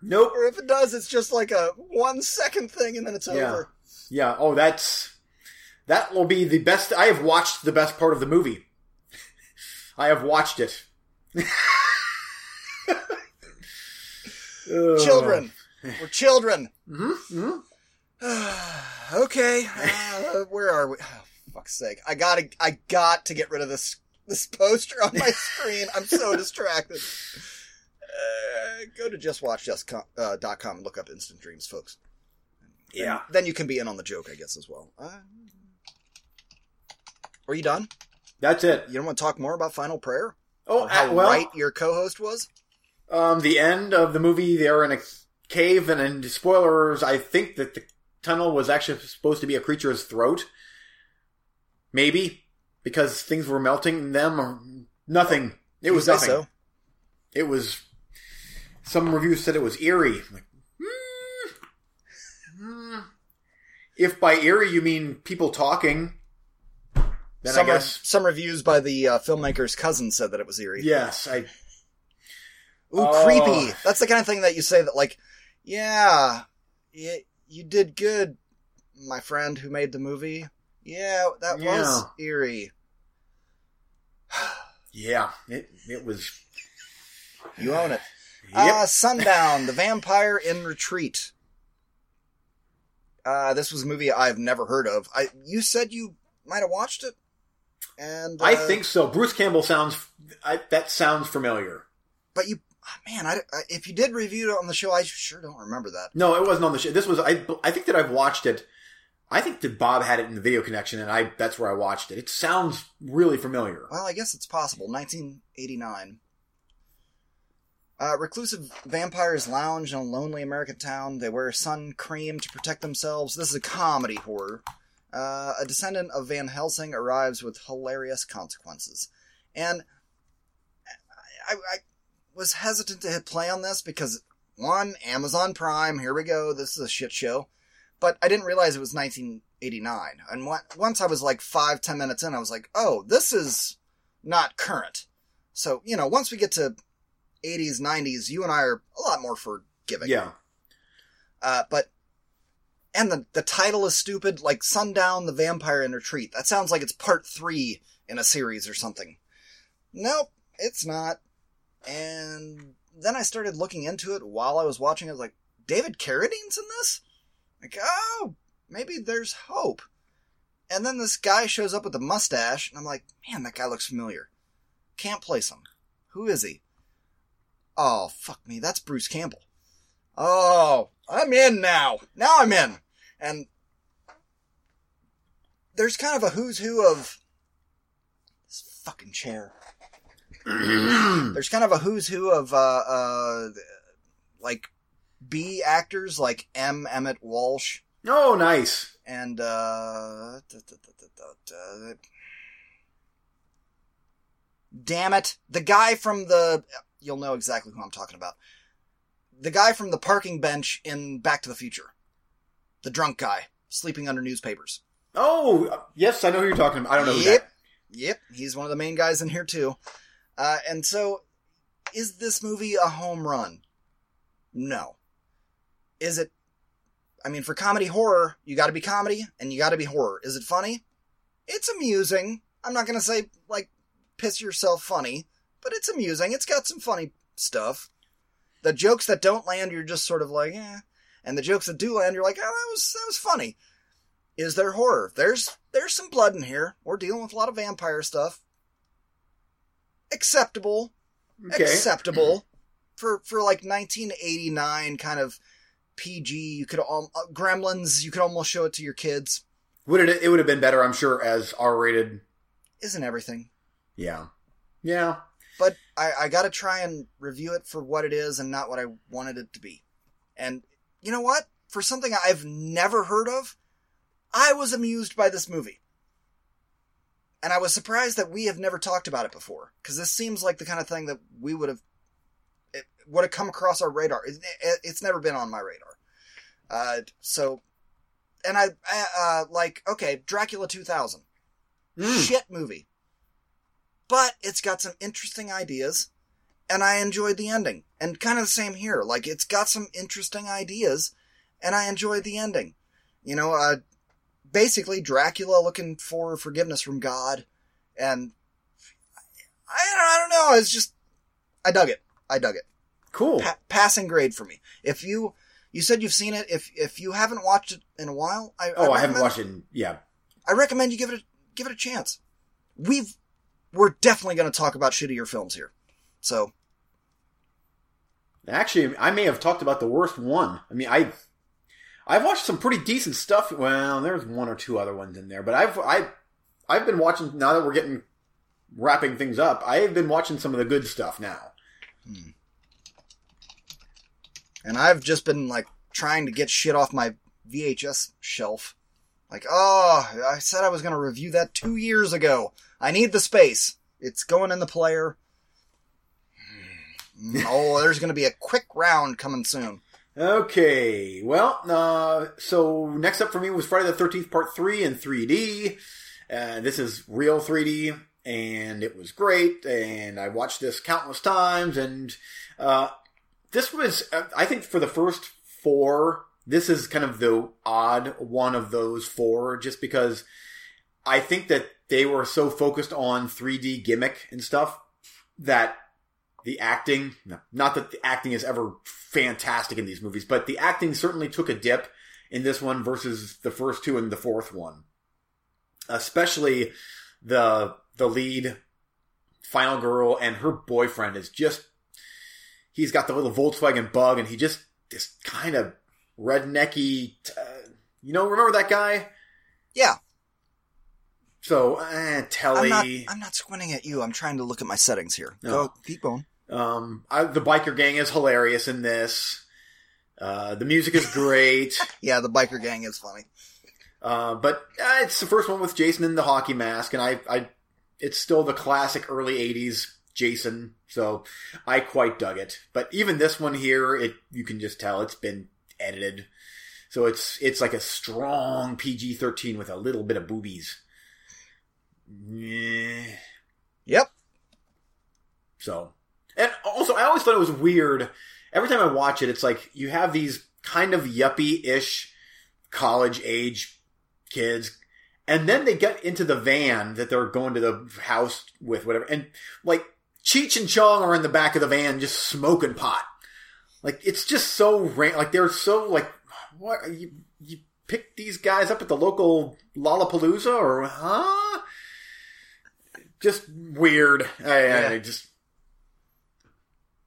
Nope. or if it does, it's just like a one second thing and then it's Yeah. over. Yeah. Oh, that's that will be the best. I have watched the best part of the movie. I have watched it. Children, we're children. Mhm, mhm. okay, uh, where are we? Oh, fuck's sake! I gotta, I got to get rid of this this poster on my screen. I'm so distracted. Uh, go to justwatch.com uh, com and look up Instant Dreams, folks. Yeah. Then you can be in on the joke, I guess, as well. Uh, are you done? That's it. You don't want to talk more about Final Prayer? Oh, how uh, well, right your co-host was? um, the end of the movie, they're in a cave, and, and spoilers. I think that the tunnel was actually supposed to be a creature's throat. Maybe because things were melting in them, or nothing. It was nothing. so. It was. Some reviews said it was eerie. Like, hmm, hmm. If by eerie you mean people talking, then some, guess some reviews by the uh, filmmaker's cousin said that it was eerie. yes. I Ooh, Oh. creepy. That's the kind of thing that you say that, like, yeah, you, you did good, my friend who made the movie. Yeah, that was eerie. yeah. It it was. You own it. Yep. Uh, Sundown, The Vampire in Retreat. Uh, this was a movie I've never heard of. I You said you might have watched it? And, uh, I think so. Bruce Campbell sounds. I, that sounds familiar. But you, ah, man, I, I- if you did review it on the show, I sure don't remember that. No, it wasn't on the show. This was. I. I think that I've watched it. I think that Bob had it in the video connection, and I. That's where I watched it. It sounds really familiar. Well, I guess it's possible. 1989. Uh, reclusive vampires lounge in a lonely American town. They wear sun cream to protect themselves. This is a comedy horror. Uh, a descendant of Van Helsing arrives with hilarious consequences. And I, I was hesitant to hit play on this because, one, Amazon Prime, here we go, this is a shit show. But I didn't realize it was 1989. And once I was like five, ten minutes in, I was like, oh, this is not current. So, you know, once we get to 80s, 90s, you and I are a lot more forgiving. Yeah. Uh, but, and the, the title is stupid, like Sundown, the Vampire in Retreat. That sounds like it's part three in a series or something. Nope, it's not. And then I started looking into it while I was watching. I was like, David Carradine's in this? Like, oh, maybe there's hope. And then this guy shows up with a mustache, and I'm like, man, that guy looks familiar. Can't place him. Who is he? Oh, fuck me, that's Bruce Campbell. Oh, I'm in now. Now I'm in. And there's kind of a who's who of this fucking chair. There's kind of a who's who of uh uh like B actors like M. Emmett Walsh Oh, nice. and uh da- da- da- da- da- da- damn it the guy from the you'll know exactly who i'm talking about the guy from the parking bench in back to the future the drunk guy sleeping under newspapers Oh, yes, I know who you're talking about. I don't know who yep that. yep he's one of the main guys in here too uh, and so is this movie a home run no is it I mean, for comedy horror, you got to be comedy and you got to be horror. Is it funny? It's amusing. I'm not gonna say like piss yourself funny, but it's amusing. It's got some funny stuff. The jokes that don't land, you're just sort of like, eh. And the jokes that do land, you're like, oh, that was that was funny. Is there horror? There's there's some blood in here. We're dealing with a lot of vampire stuff. Acceptable. Okay. Acceptable. For for like 1989 kind of PG, you could al- uh, Gremlins, you could almost show it to your kids. Would it? It would have been better, I'm sure, as R-rated. Isn't everything? Yeah. Yeah. but I, I got to try and review it for what it is and not what I wanted it to be. And you know what? For something I've never heard of, I was amused by this movie. And I was surprised that we have never talked about it before, because this seems like the kind of thing that we would have would have come across our radar. It, it, it's never been on my radar. Uh, so, and I, I uh, like okay, Dracula 2000, Mm. shit movie but it's got some interesting ideas and I enjoyed the ending. And kind of the same here. Like it's got some interesting ideas and I enjoyed the ending. You know, uh basically Dracula looking for forgiveness from God and I don't, I don't know, it's just I dug it. I dug it. Cool. Pa- passing grade for me. If you you said you've seen it, if if you haven't watched it in a while, I oh, I recommend- haven't watched it. In, yeah. I recommend you give it a, give it a chance. We've we're definitely going to talk about shittier films here. So, Actually, I may have talked about the worst one. I mean, I I've watched some pretty decent stuff. Well, there's one or two other ones in there, but I've I I've been watching now that we're getting wrapping things up. I have been watching some of the good stuff now. Hmm. and I've just been like trying to get shit off my VHS shelf. Like, oh, I said I was going to review that 2 years ago. I need the space. It's going in the player. Oh, there's going to be a quick round coming soon. Okay, well, uh, so next up for me was Friday the Thirteenth Part Three in 3D. Uh, this is real 3D, and it was great. And I watched this countless times, and uh, this was, I think, for the first four. This is kind of the odd one of those four, just because I think that they were so focused on 3D gimmick and stuff that the acting, no, not that the acting is ever fantastic in these movies, but the acting certainly took a dip in this one versus the first two and the fourth one. Especially the the lead final girl and her boyfriend is just he's got the little Volkswagen bug and he just this kind of rednecky uh, you know remember that guy Yeah, so eh, Telly I'm not, I'm not squinting at you. I'm trying to look at my settings here. No. Go, keep going. Um, I, the biker gang is hilarious in this. Uh, the music is great. Yeah, the biker gang is funny. uh, but uh, it's the first one with Jason in the hockey mask, and I, I, it's still the classic early '80s Jason. So I quite dug it. But even this one here, it you can just tell it's been edited. So it's it's like a strong PG-13 with a little bit of boobies. Yeah. Yep. So, and also, I always thought it was weird. Every time I watch it, it's like you have these kind of yuppie ish college age kids, and then they get into the van that they're going to the house with, whatever, and like Cheech and Chong are in the back of the van just smoking pot. Like it's just so ran- like they're so like what you you pick these guys up at the local Lollapalooza or huh? Just weird. I, I Yeah. just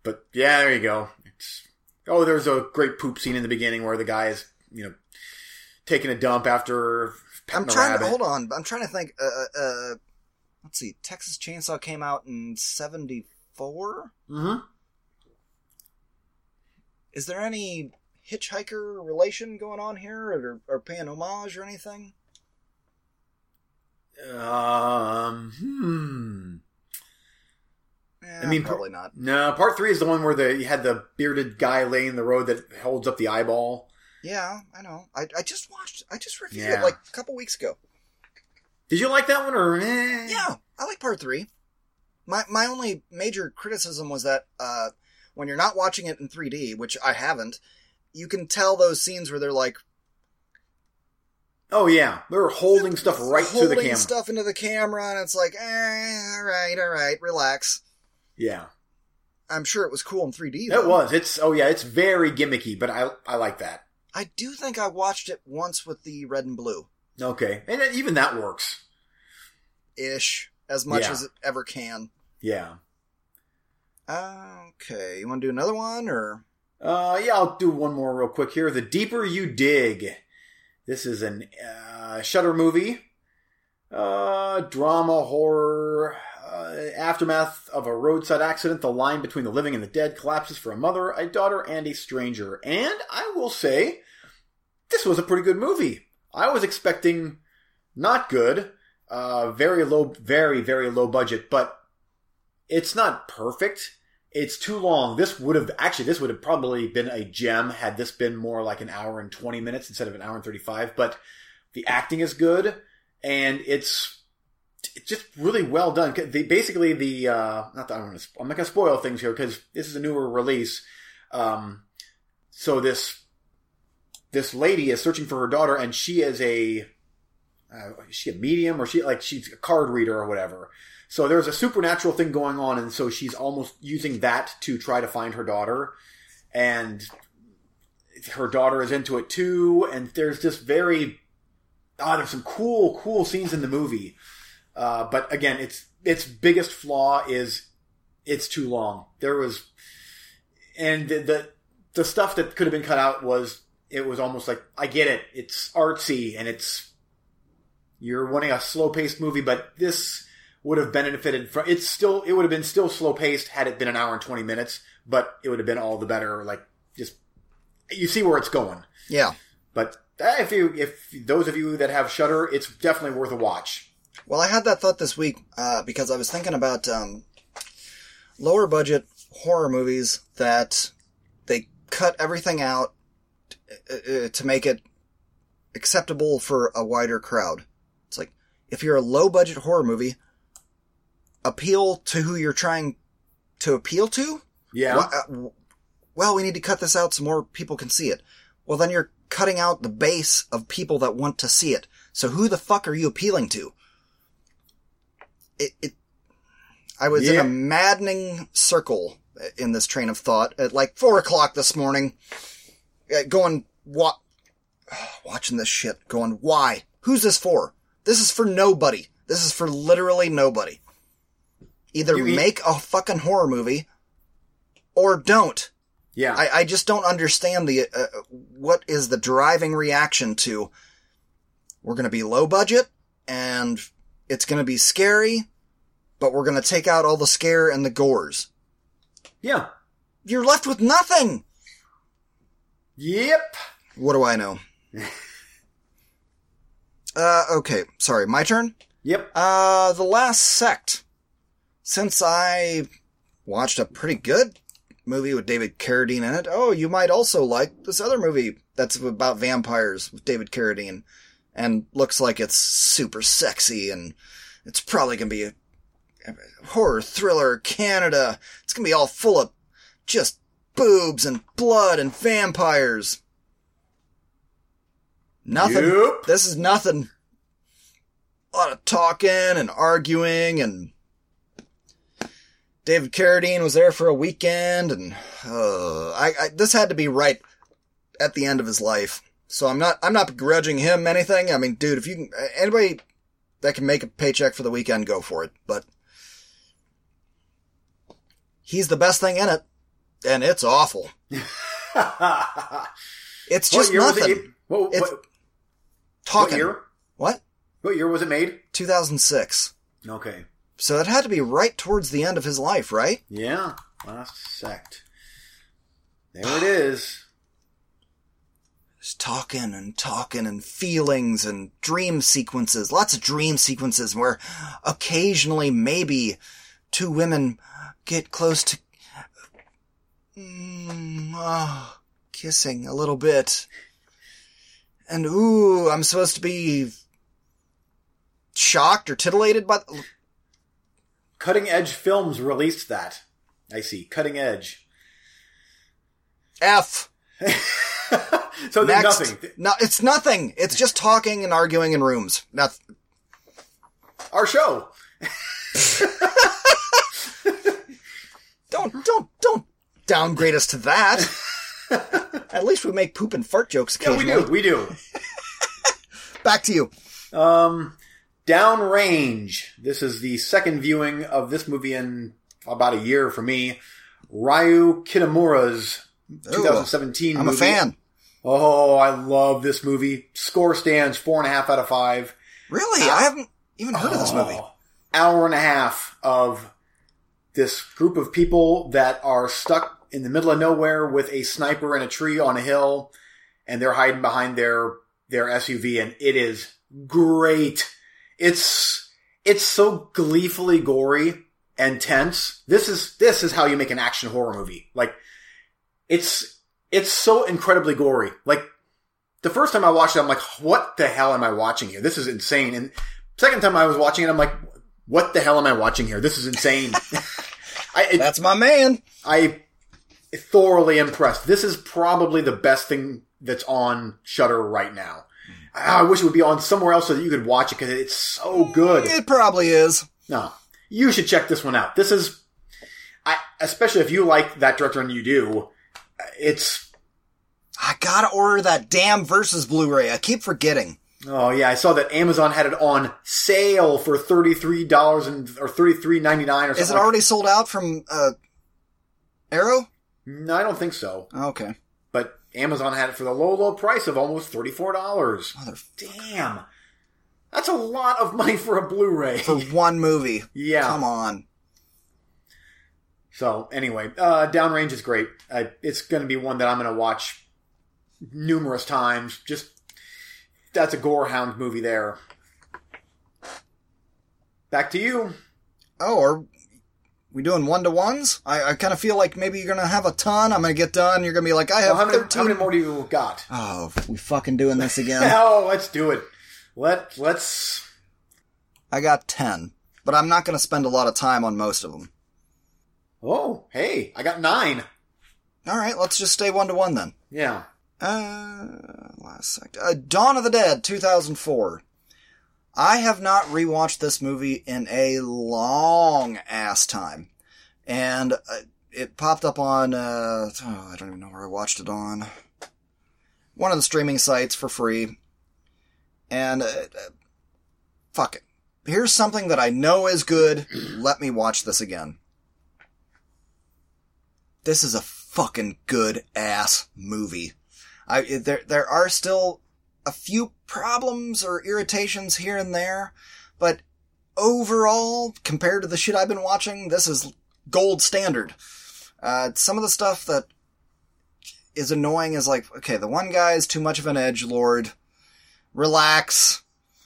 but yeah, there you go. It's oh, there's a great poop scene in the beginning where the guy is you know taking a dump after I'm trying to hold on. I'm trying to think. Uh, uh, let's see. Texas Chainsaw came out in '74. Mm-hmm. Is there any hitchhiker relation going on here, or, or paying homage or anything? Um, hmm. Eh, I mean, probably not. No, part three is the one where the you had the bearded guy laying in the road that holds up the eyeball. Yeah, I know. I, I just watched. I just reviewed Yeah. it like a couple weeks ago. Did you like that one or? Eh? Yeah, I like part three. My my only major criticism was that uh, when you're not watching it in 3D, which I haven't, you can tell those scenes where they're like Oh yeah, they're holding stuff right to the holding camera. stuff into the camera, and it's like, eh, all right, all right, relax. Yeah, I'm sure it was cool in 3D. it was. It's oh yeah, it's very gimmicky, but I I like that. I do think I watched it once with the red and blue Okay, and even that works. ish, as much Yeah. as it ever can. Yeah. Okay, you want to do another one or? Uh, yeah, I'll do one more real quick here. The Deeper You Dig. This is an uh, Shudder movie, uh, drama horror. Uh, aftermath of a roadside accident, the line between the living and the dead collapses for a mother, a daughter, and a stranger. And I will say, this was a pretty good movie. I was expecting not good, uh, very low, very very low budget, but it's not perfect it's too long. This would have actually this would have probably been a gem had this been more like an hour and 20 minutes instead of an hour and 35, but the acting is good and it's it's just really well done. The, basically the uh not that I'm to I'm not going to spoil things here cuz this is a newer release. Um so this this lady is searching for her daughter and she is a uh, is she a medium or she like she's a card reader or whatever. So there's a supernatural thing going on, and so she's almost using that to try to find her daughter, and her daughter is into it too. And there's this very ah, there's some cool, cool scenes in the movie. Uh, but again, its its biggest flaw is it's too long. There was, and the, the the stuff that could have been cut out was it was almost like I get it. It's artsy and it's you're wanting a slow paced movie, but this would have benefited from it's still it would have been still slow paced had it been an hour and 20 minutes but it would have been all the better like just you see where it's going Yeah. but if you if those of you that have Shudder it's definitely worth a watch Well, I had that thought this week uh, because I was thinking about um, lower budget horror movies that they cut everything out uh, uh, to make it acceptable for a wider crowd. It's like if you're a low budget horror movie, appeal to who you're trying to appeal to. yeah uh, Well, we need to cut this out so more people can see it. Well, then you're cutting out the base of people that want to see it. So who the fuck are you appealing to? It, it I was in a maddening circle in this train of thought at like four o'clock this morning, uh, going, what, watching this shit, going, why? Who's this for? This is for nobody. This is for literally nobody. Either You eat- make a fucking horror movie or don't. yeah I, I just don't understand the uh, what is the driving reaction to we're going to be low budget and it's going to be scary, but we're going to take out all the scare and the gores. yeah You're left with nothing. yep What do I know? uh, okay, sorry, my turn. yep Uh, The Last Sect. Since I watched a pretty good movie with David Carradine in it, oh, you might also like this other movie that's about vampires with David Carradine and looks like it's super sexy and it's probably gonna be a, a horror thriller Canada. It's gonna be all full of just boobs and blood and vampires. Nothing. Yep. This is nothing. A lot of talking and arguing and David Carradine was there for a weekend and uh, I, I this had to be right at the end of his life. So I'm not I'm not begrudging him anything. I mean, dude, if you can anybody that can make a paycheck for the weekend, go for it. But he's the best thing in it, and it's awful. It's just nothing. it what, It's- what, what year What? what year was it made 2006. okay So it had to be right towards the end of his life, right? yeah last sect there it is Just talking and talking and feelings and dream sequences. Lots of dream sequences where occasionally maybe two women get close to mm, ah, kissing a little bit. And ooh, I'm supposed to be shocked or titillated by cutting edge films released that i see cutting edge F. So there's nothing. No, it's nothing. It's just talking and arguing in rooms. Nothing. Our show. Don't don't don't downgrade us to that. At least we make poop and fart jokes Yeah, we do. We do. Back to you. Um, Downrange. This is the second viewing of this movie in about a year for me. Ryu Kitamura's 2017 I'm movie. a fan. Oh, I love this movie. Score stands four and a half out of five. Really? I haven't even heard of this movie. Oh, Hour and a half of this group of people that are stuck in the middle of nowhere with a sniper in a tree on a hill, and they're hiding behind their their SUV, and it is great. It's it's so gleefully gory and tense. This is this is how you make an action horror movie. Like it's it's so incredibly gory. Like the first time I watched it, I'm like, what the hell am I watching here? This is insane. And second time I was watching it, I'm like, what the hell am I watching here? This is insane. I, it, That's my man. I thoroughly impressed. This is probably the best thing that's on Shudder right now. I I wish it would be on somewhere else so that you could watch it because it's so good. It probably is. No, you should check this one out. This is, I especially if you like that director and you do, it's. I gotta order that damn versus Blu-ray. I keep forgetting. Oh yeah, I saw that Amazon had it on sale for thirty three dollars and or thirty three ninety nine or something. Is it like- already sold out from uh, Arrow? No, I don't think so. Okay. But Amazon had it for the low, low price of almost thirty four dollars. Mother Damn, that's a lot of money for a Blu-ray. for one movie. yeah. Come on. So anyway, uh, Downrange is great. I, it's going to be one that I'm going to watch numerous times. Just that's a gorehound movie there. Back to you. Oh, are we doing one to ones? I, I kind of feel like maybe you're gonna have a ton. I'm gonna get done. You're gonna be like, I have Well, how, many, 13. how many more do you got? Oh, we fucking doing this again. Oh, let's do it. Let let's. I got 10, but I'm not gonna spend a lot of time on most of them. Oh, hey, I got nine. All right, let's just stay one to one then. Yeah. Uh, last sec. Uh, Dawn of the Dead, 2004. I have not rewatched this movie in a long ass time. And uh, it popped up on, uh, oh, I don't even know where I watched it on. One of the streaming sites for free. And, uh, uh, fuck it. Here's something that I know is good. Let me watch this again. This is a fucking good ass movie. I there there are still a few problems or irritations here and there, but overall, compared to the shit I've been watching, this is gold standard. Uh, some of the stuff that is annoying is like, okay, the one guy is too much of an edge lord. Relax.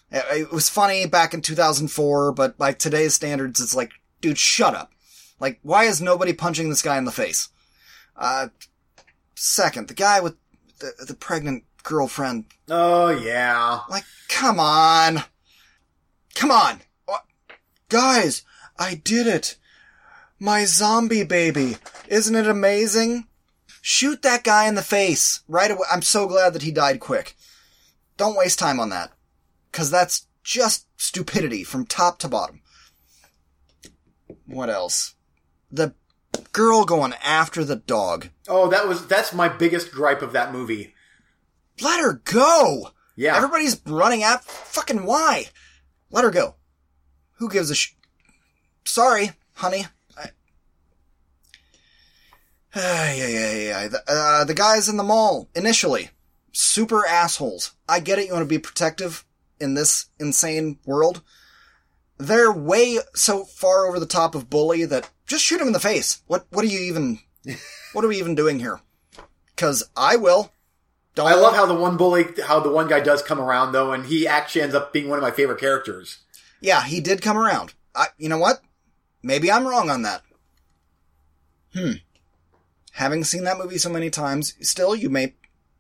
It, it was funny back in 2004, but by today's standards, it's like, dude, shut up. Like, why is nobody punching this guy in the face? Uh, second, the guy with the, the pregnant girlfriend. Oh yeah. Like, come on. Come on. Guys, I did it. My zombie baby. Isn't it amazing? Shoot that guy in the face right away. I'm so glad that he died quick. Don't waste time on that. Cause that's just stupidity from top to bottom. What else? The girl going after the dog. Oh, that was that's my biggest gripe of that movie. Let her go! Yeah. Everybody's running out. Fucking why? Let her go. Who gives a sh? Sorry, honey. I... yeah, yeah, yeah. The, uh, the guys in the mall initially super assholes. I get it. You want to be protective in this insane world. They're way so far over the top of bully that just shoot him in the face. What? What are you even? what are we even doing here? Because I will. Don't I love how the one bully, how the one guy does come around though, and he actually ends up being one of my favorite characters. Yeah, he did come around. I, you know what? Maybe I'm wrong on that. Hmm. Having seen that movie so many times, still, you may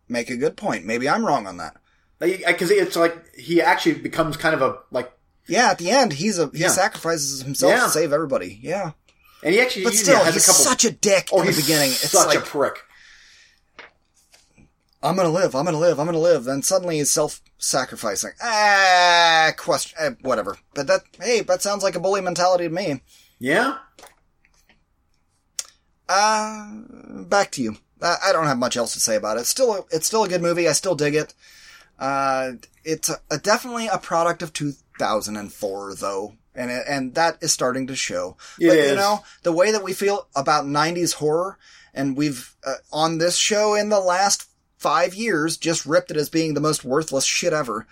make a good point. Maybe I'm wrong on that. Because it's like he actually becomes kind of a like, Yeah, at the end, he's a he Yeah. sacrifices himself Yeah. to save everybody. Yeah, and he actually but still, has he's a couple. such a dick oh, in the beginning. It's such like, a prick. I'm gonna live, I'm gonna live, I'm gonna live. Then suddenly he's self-sacrificing. Ah, question, eh, whatever. But that, hey, that sounds like a bully mentality to me. Yeah? Uh, back to you. I, I don't have much else to say about it. It's still, a, it's still a good movie. I still dig it. Uh, it's a, a, definitely a product of 2004, though. And, it, and that is starting to show. It but, is. you know, the way that we feel about 90s horror, and we've, uh, on this show in the last five years, just ripped it as being the most worthless shit ever.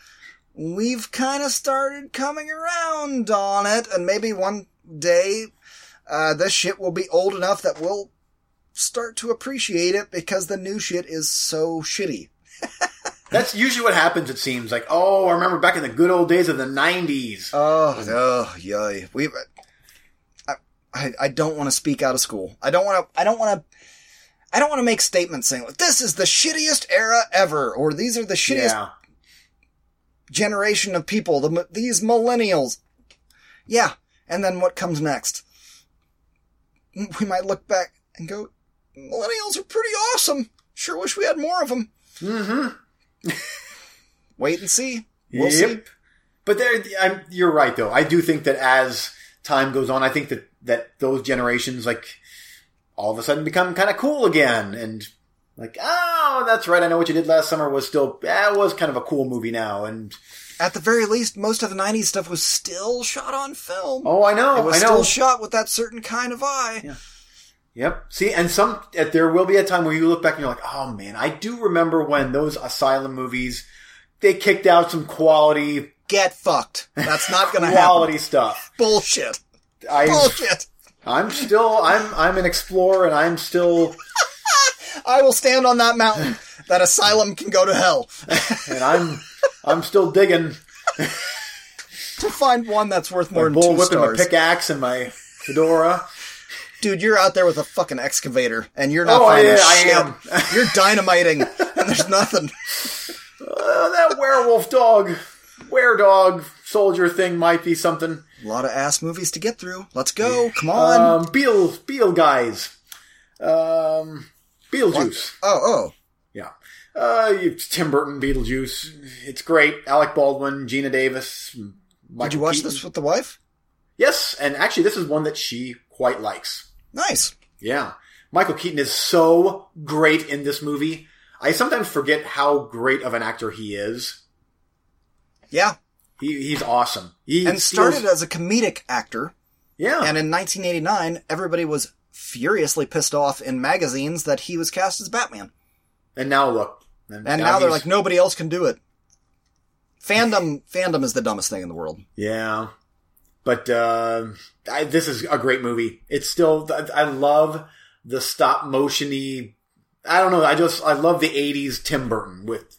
We've kind of started coming around on it, and maybe one day, uh, this shit will be old enough that we'll start to appreciate it because the new shit is so shitty. That's usually what happens, it seems. Like, oh, I remember back in the good old days of the 90s. Oh, no, yay. We, I, I, I don't want to speak out of school. I don't want to, I don't want to, I don't want to make statements saying, like, this is the shittiest era ever, or these are the shittiest yeah. generation of people, the, these millennials. Yeah. And then what comes next? We might look back and go, millennials are pretty awesome. Sure wish we had more of them. Mm-hmm. Wait and see. We'll yep. see. But there, I'm, you're right, though. I do think that as time goes on, I think that, that those generations, like, all of a sudden become kind of cool again. And, like, oh, that's right. I know what you did last summer was still, eh, was kind of a cool movie now. And, At the very least, most of the 90s stuff was still shot on film. oh, I know. it was I know. still shot with that certain kind of eye. Yeah. Yep. See, and some there will be a time where you look back and you're like, "Oh man, I do remember when those asylum movies they kicked out some quality Get fucked. That's not gonna happen. quality stuff." Bullshit. I Bullshit. I'm still I'm I'm an explorer and I'm still I will stand on that mountain. That asylum can go to hell. and I'm I'm still digging to find one that's worth more my than two bull whipping my pickaxe and my fedora. Dude, you're out there with a fucking excavator, and you're not Oh, finding yeah, I am. you're dynamiting, and there's nothing. Uh, that werewolf dog, were dog soldier thing might be something. A lot of ass movies to get through. Let's go. Come on. Um, Beal Beal guys, um, Beetlejuice. oh, oh. Yeah. Uh, Tim Burton, Beetlejuice. It's great. Alec Baldwin, Geena Davis. Michael Did you watch Keaton. this with the wife? Yes, and actually, this is one that she quite likes. Nice. Yeah. Michael Keaton is so great in this movie. I sometimes forget how great of an actor he is. Yeah. He, he's awesome. He And started as a comedic actor, yeah. and in 1989, everybody was furiously pissed off in magazines that he was cast as Batman. and now look. And now they're like, nobody else can do it. Fandom, fandom is the dumbest thing in the world. Yeah. But, uh, I, this is a great movie. It's still, I love the stop motiony. I don't know. I just, I love the 80s Tim Burton with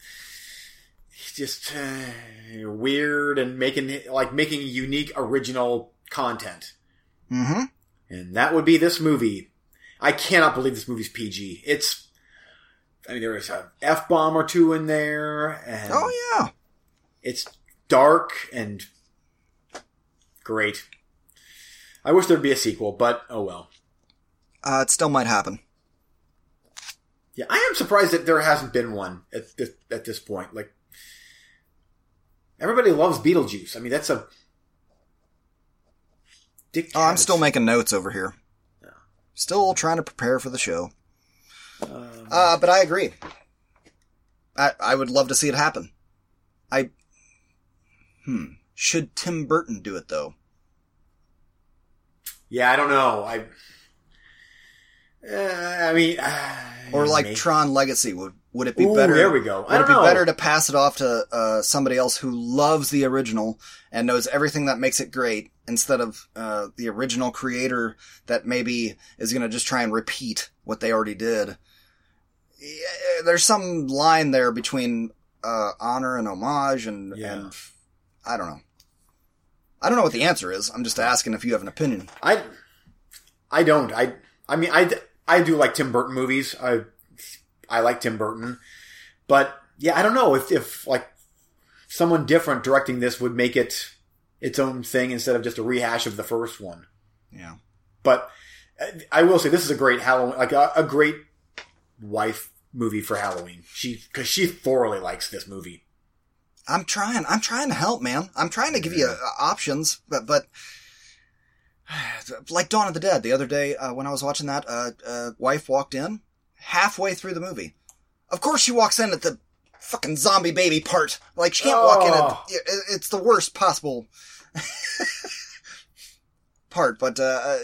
just uh, weird and making, like, making unique, original content. Mm-hmm. And that would be this movie. I cannot believe this movie's PG. It's, I mean, there is a F bomb or two in there. And Oh yeah. it's dark and great. I wish there'd be a sequel, but oh well. Uh, it still might happen. Yeah, I am surprised that there hasn't been one at this, at this point. Like, everybody loves Beetlejuice. I mean, that's a. Dick Oh, I'm still making notes over here. Still trying to prepare for the show. Um, Uh, but I agree. I I would love to see it happen. I hmm. Should Tim Burton do it though? yeah, I don't know. I. Uh, I mean, uh, Or like maybe. Tron Legacy would would it be Ooh, better? there we go. I Would it be know. better to pass it off to uh, somebody else who loves the original and knows everything that makes it great instead of uh, the original creator that maybe is going to just try and repeat what they already did? There's some line there between uh, honor and homage, and, Yeah. and I don't know. I don't know what the answer is. I'm just asking if you have an opinion. I, I don't. I, I mean, I, I do like Tim Burton movies. I, I like Tim Burton, but yeah, I don't know if, if like someone different directing this would make it its own thing instead of just a rehash of the first one. Yeah. But I- will say this is a great Halloween, like a, a great wife movie for Halloween. She because she thoroughly likes this movie. I'm trying. I'm trying to help, man. I'm trying to give you uh, options, but but like Dawn of the Dead. The other day uh, when I was watching that, uh, uh, wife walked in halfway through the movie. Of course, she walks in at the fucking zombie baby part. Like she can't walk in. Oh. At, it- it's the worst possible part. But uh, uh,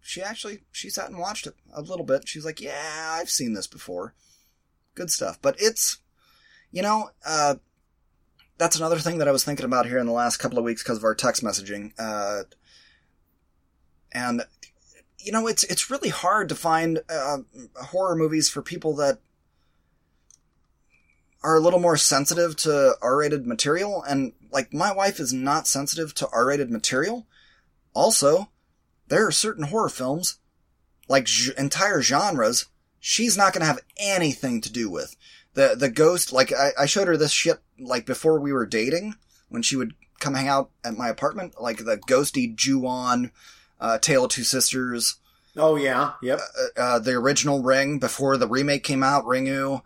she actually she sat and watched it a little bit. She's like, "Yeah, I've seen this before. Good stuff." But it's you know. Uh, that's another thing that I was thinking about here in the last couple of weeks because of our text messaging. Uh, and you know, it's it's really hard to find uh, horror movies for people that are a little more sensitive to R-rated material. And like, my wife is not sensitive to R-rated material. Also, there are certain horror films, like g- entire genres, she's not going to have anything to do with. The the ghost, like I, I showed her this shit like before we were dating, when she would come hang out at my apartment, like the ghosty Ju-on, uh, Tale of Two Sisters, Oh yeah, yep. uh, uh, the original Ring before the remake came out, Ringu.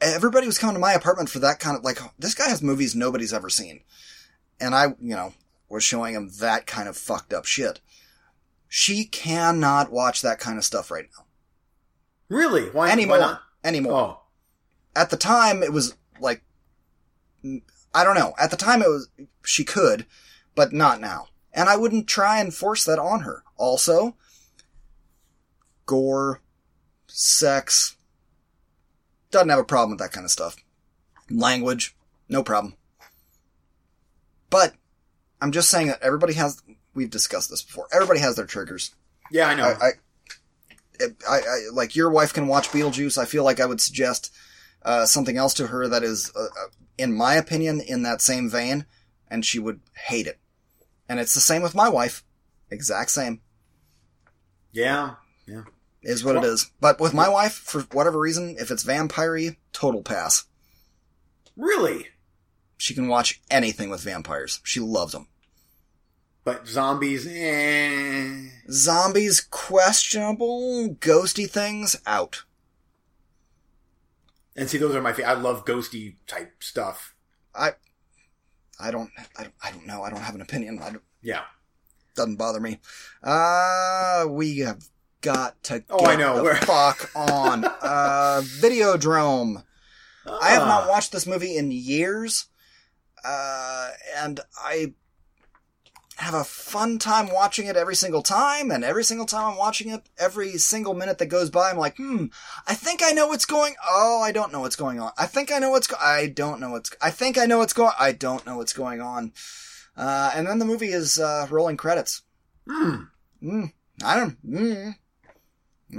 Everybody was coming to my apartment for that kind of like this guy has movies nobody's ever seen, and I, you know, was showing him that kind of fucked up shit. She cannot watch that kind of stuff right now Really? Why anymore. Why not? Anymore. Oh, At the time, it was like I don't know. At the time, it was she could, but not now. And I wouldn't try and force that on her. Also, gore, sex, doesn't have a problem with that kind of stuff. Language, no problem. But I'm just saying that everybody has. We've discussed this before. Everybody has their triggers. yeah, I know. I, I, I, I, like your wife can watch Beetlejuice. I feel like I would suggest uh, something else to her that is, uh, uh, in my opinion, in that same vein, and she would hate it. And it's the same with my wife. Exact same yeah, yeah. is what it is. But with my wife, for whatever reason, if it's vampire total pass. Really? She can watch anything with vampires. She loves them. But zombies, eh. Zombies, questionable. Ghosty things, out. And see, those are my favorite. I love ghosty type stuff. I, I don't, I don't, I don't know. I don't have an opinion. I don't, Yeah. doesn't bother me. Uh, we have got to Oh, I know. We're- fuck on. Uh, Videodrome. I have not Ah. watched this movie in years, uh, and I have a fun time watching it every single time, and every single time I'm watching it, every single minute that goes by, I'm like, hmm, I think I know what's going, oh, I don't know what's going on. I think I know what's, go- I don't know what's, I think I know what's going, I don't know what's going on. Uh, and then the movie is, uh, rolling credits. Hmm. Mm, I don't, mm,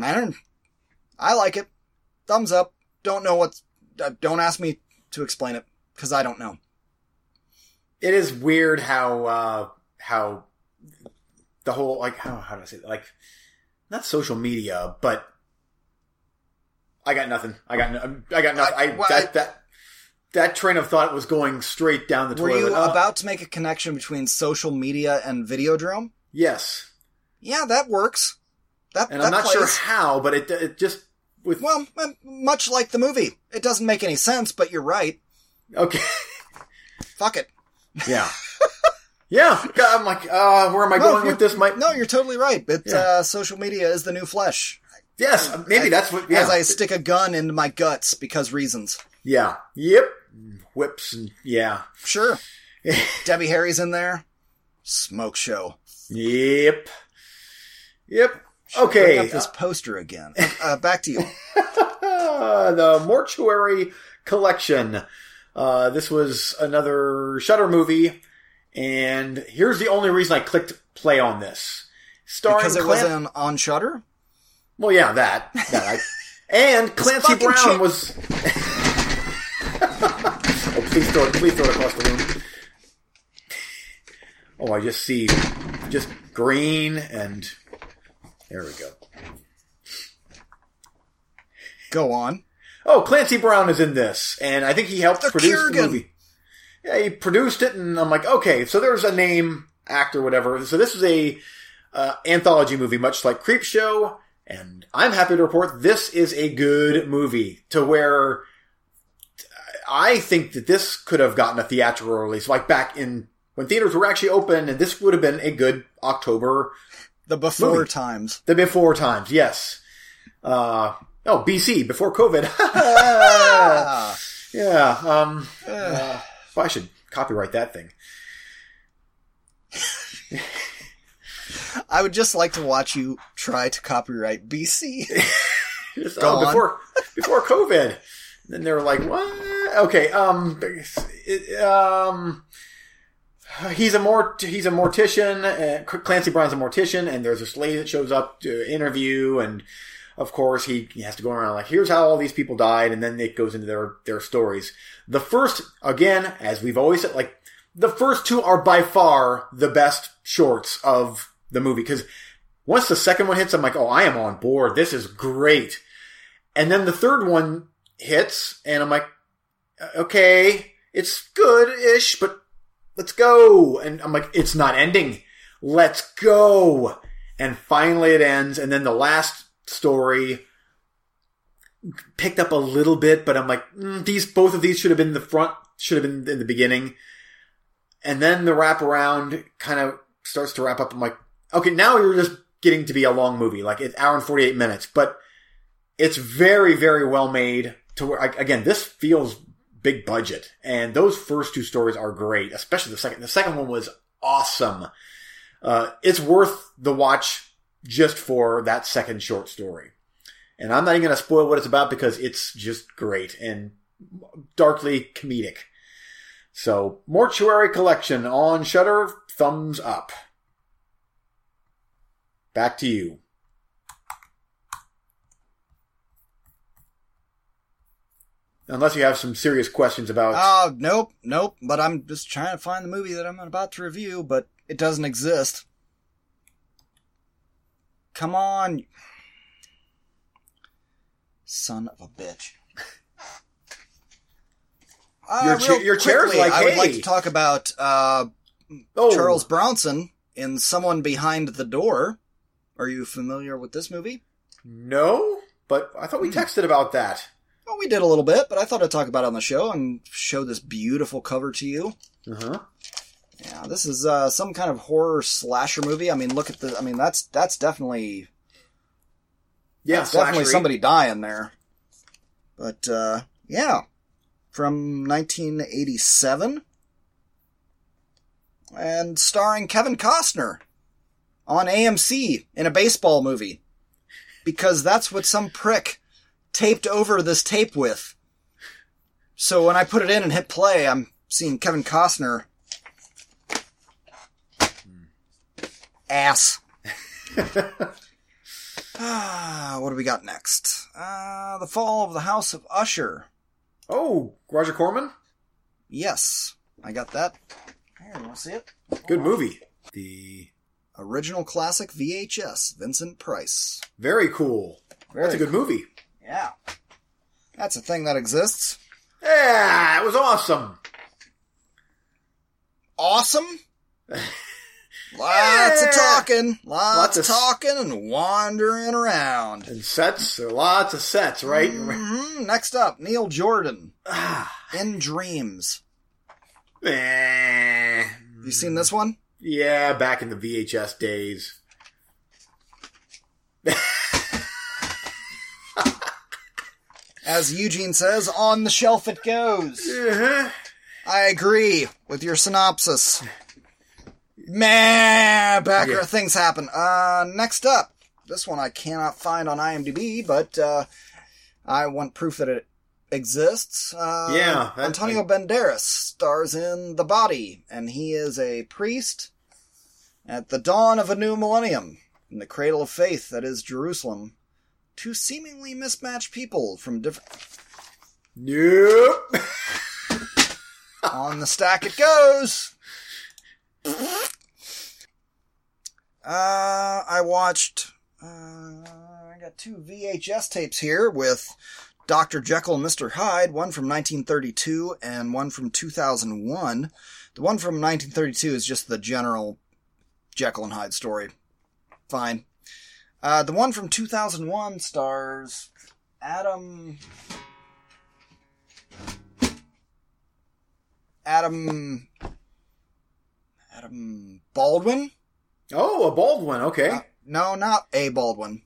I don't, I like it. Thumbs up. Don't know what's, uh, don't ask me to explain it, cause I don't know. It is weird how uh how the whole like how how do I say that? like not social media, but I got nothing. I got no, I got nothing. I, I- well, that, I- that that train of thought was going straight down the Were toilet. you Uh, about to make a connection between social media and Videodrome? yes, Yeah, that works. That, and that I'm not plays. sure how, but it it just with Well, much like the movie. It doesn't make any sense, but you're right. okay, Fuck it. yeah, yeah. God, I'm like, uh, where am I No, going with this? Might No, you're totally right. But Yeah. uh, social media is the new flesh. yes, maybe As- that's what. Yeah, As I stick a gun into my guts because reasons. yeah, yep, whips and yeah, Sure. Debbie Harry's in there. Smoke show. yep, yep. Bring Okay, up this poster again. Uh, back to you. the Mortuary Collection. Uh, this was another Shudder movie, and here's the only reason I clicked play on this. Starring Because it was on Shudder. well, yeah, that that I, and Clancy Brown was. oh, please throw it! Please throw it across the room. Oh, I just see just green and there we go. Go on. Oh, Clancy Brown is in this, and I think he helped The produce Kurgan. the movie. Yeah, he produced it, and I'm like, okay, so there's a name, actor, whatever. So this is a uh, anthology movie, much like Creepshow And I'm happy to report this is a good movie to where I think that this could have gotten a theatrical release, like back in when theaters were actually open, and this would have been a good October. The before Movie. times. The before times, yes. Uh, oh, BC, before COVID. Ah. yeah, um, uh, I should copyright that thing. I would just like to watch you try to copyright BC. Oh, before before COVID. Then they were like, "What?" Okay, um, it, um, he's a mort he's a mortician. Uh, Clancy Brown's a mortician, and there's this lady that shows up to interview, and of course he, has to go around like, "Here's how all these people died," and then it goes into their their stories. The first, again, as we've always said, like the first two are by far the best shorts of the movie because once the second one hits, I'm like, oh, I am on board. This is great. And then the third one hits, and I'm like, uh, okay, it's good-ish, but let's go. And I'm like, it's not ending. Let's go. And finally it ends. And then the last story picked up a little bit, but I'm like, mm, these, both of these should have been in the front, should have been in the beginning. And then the wraparound kind of starts to wrap up. I'm like, okay, now you're just getting to be a long movie, like it's hour and 48 minutes, but it's very, very well made to where, again, this feels big budget. And those first two stories are great, especially the second. The second one was awesome. Uh, it's worth the watch just for that second short story. And I'm not even going to spoil what it's about because it's just great and darkly comedic. So, Mortuary Collection on Shudder, thumbs up. Back to you. Unless you have some serious questions about. Oh, nope, nope. But I'm just trying to find the movie that I'm about to review, but it doesn't exist. Come on. Son of a bitch. Uh, Your cha- your chair's quickly, like, I would like to talk about uh, oh, Charles Bronson in Someone Behind the Door. Are you familiar with this movie? No, but I thought we texted about that. Well, we did a little bit, but I thought I'd talk about it on the show and show this beautiful cover to you. Uh huh. Yeah, this is uh, some kind of horror slasher movie. I mean, look at the. I mean, that's that's definitely Yeah, that's definitely somebody dying there. But uh, yeah, from 1987, and starring Kevin Costner on AMC in a baseball movie, because that's what some prick taped over this tape with. So when I put it in and hit play, I'm seeing Kevin Costner. Ass. Ah, what do we got next? Uh, the Fall of the House of Usher. Oh, Roger Corman. Yes, I got that. Here, you want to see it? Good movie. The Original classic VHS, Vincent Price. very cool. Very That's a good movie. Yeah. That's a thing that exists. Yeah, it was awesome. Awesome. Lots of talking, lots, Lots of of- talking and wandering around. And sets, there are lots of sets, right? Mhm. Next up, Neil Jordan Ah, in Dreams. eh. You seen this one? Yeah, back in the VHS days. As Eugene says, on the shelf it goes. Uh-huh. I agree with your synopsis. Meh, backer Yeah. things happen. Uh, next up, this one I cannot find on IMDb, but uh, I want proof that it exists. Uh, Yeah, Antonio Banderas stars in The Body, and he is a priest at the dawn of a new millennium in the cradle of faith that is Jerusalem. Two seemingly mismatched people from different. Nope. On the stack it goes. Uh, I watched. Uh, I got two VHS tapes here with Dr. Jekyll and Mr. Hyde, one from 1932 and one from 2001. The one from 1932 is just the general Jekyll and Hyde story. Fine. Uh, the one from 2001 stars Adam. Adam. Adam Baldwin? Oh, a Baldwin. Okay. Uh, no, not a Baldwin.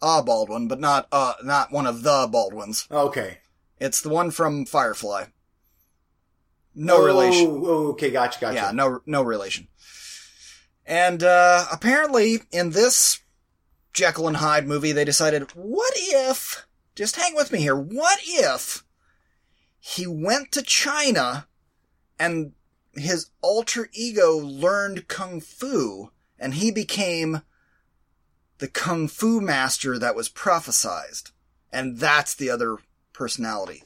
A Baldwin, but not uh, not one of the Baldwins. okay. It's the one from Firefly. No Oh, relation. Oh, okay. Gotcha. Gotcha. Yeah, no no relation. And uh, apparently, in this Jekyll and Hyde movie, they decided, what if? Just hang with me here. What if he went to China and his alter ego learned kung fu, and he became the kung fu master that was prophesized, and that's the other personality.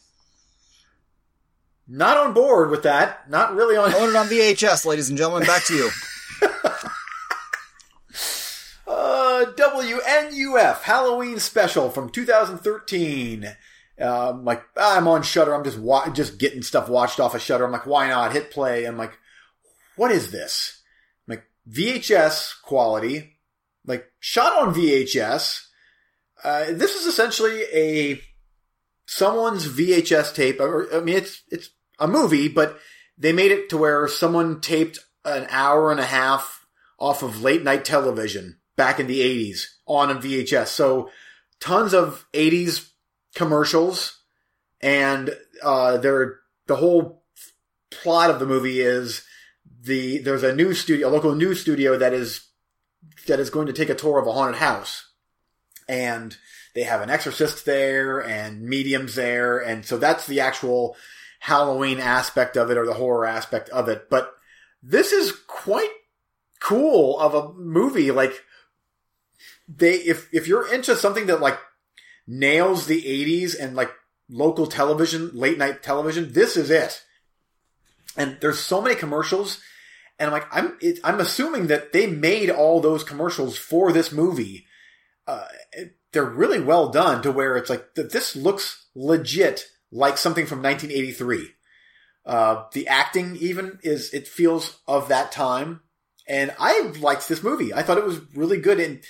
Not on board with that. Not really on. Own it on VHS, ladies and gentlemen. Back to you. Uh, WNUF Halloween special from 2013. Um, like I'm on Shudder. I'm just wa- just getting stuff watched off of Shudder. I'm like, why not hit play? I'm like, what is this? I'm like VHS quality, like shot on VHS. Uh, this is essentially a someone's VHS tape. I mean, it's it's a movie, but they made it to where someone taped an hour and a half off of late night television back in the 80s on a VHS. So tons of 80s commercials and uh they're the whole plot of the movie is the there's a new studio a local news studio that is that is going to take a tour of a haunted house. And they have an exorcist there and mediums there and so that's the actual halloween aspect of it or the horror aspect of it. But this is quite cool of a movie like they if if you're into something that like nails the 80s and like local television late night television. This is it. And there's so many commercials and i'm like i'm it, i'm assuming that they made all those commercials for this movie. Uh, they're really well done to where it's like th- this looks legit like something from 1983 uh, the acting even is it feels of that time. And I liked this movie. I thought it was really good. And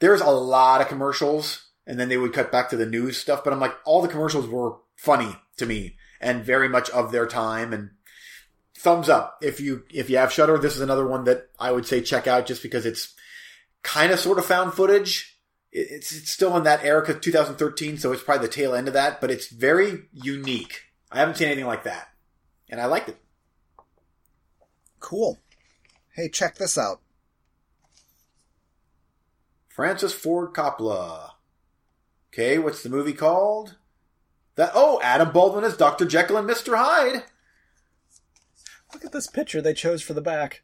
there's a lot of commercials, and then they would cut back to the news stuff. But I'm like, all the commercials were funny to me and very much of their time. And thumbs up if you if you have Shudder. This is another one that I would say check out just because it's kind of sort of found footage. It's it's still in that era, 'cause 2013, so it's probably the tail end of that. But it's very unique. I haven't seen anything like that, and I liked it. Cool. Hey, check this out. Francis Ford Coppola. Okay, what's the movie called? That oh, Adam Baldwin is Dr. Jekyll and Mr. Hyde. Look at this picture they chose for the back.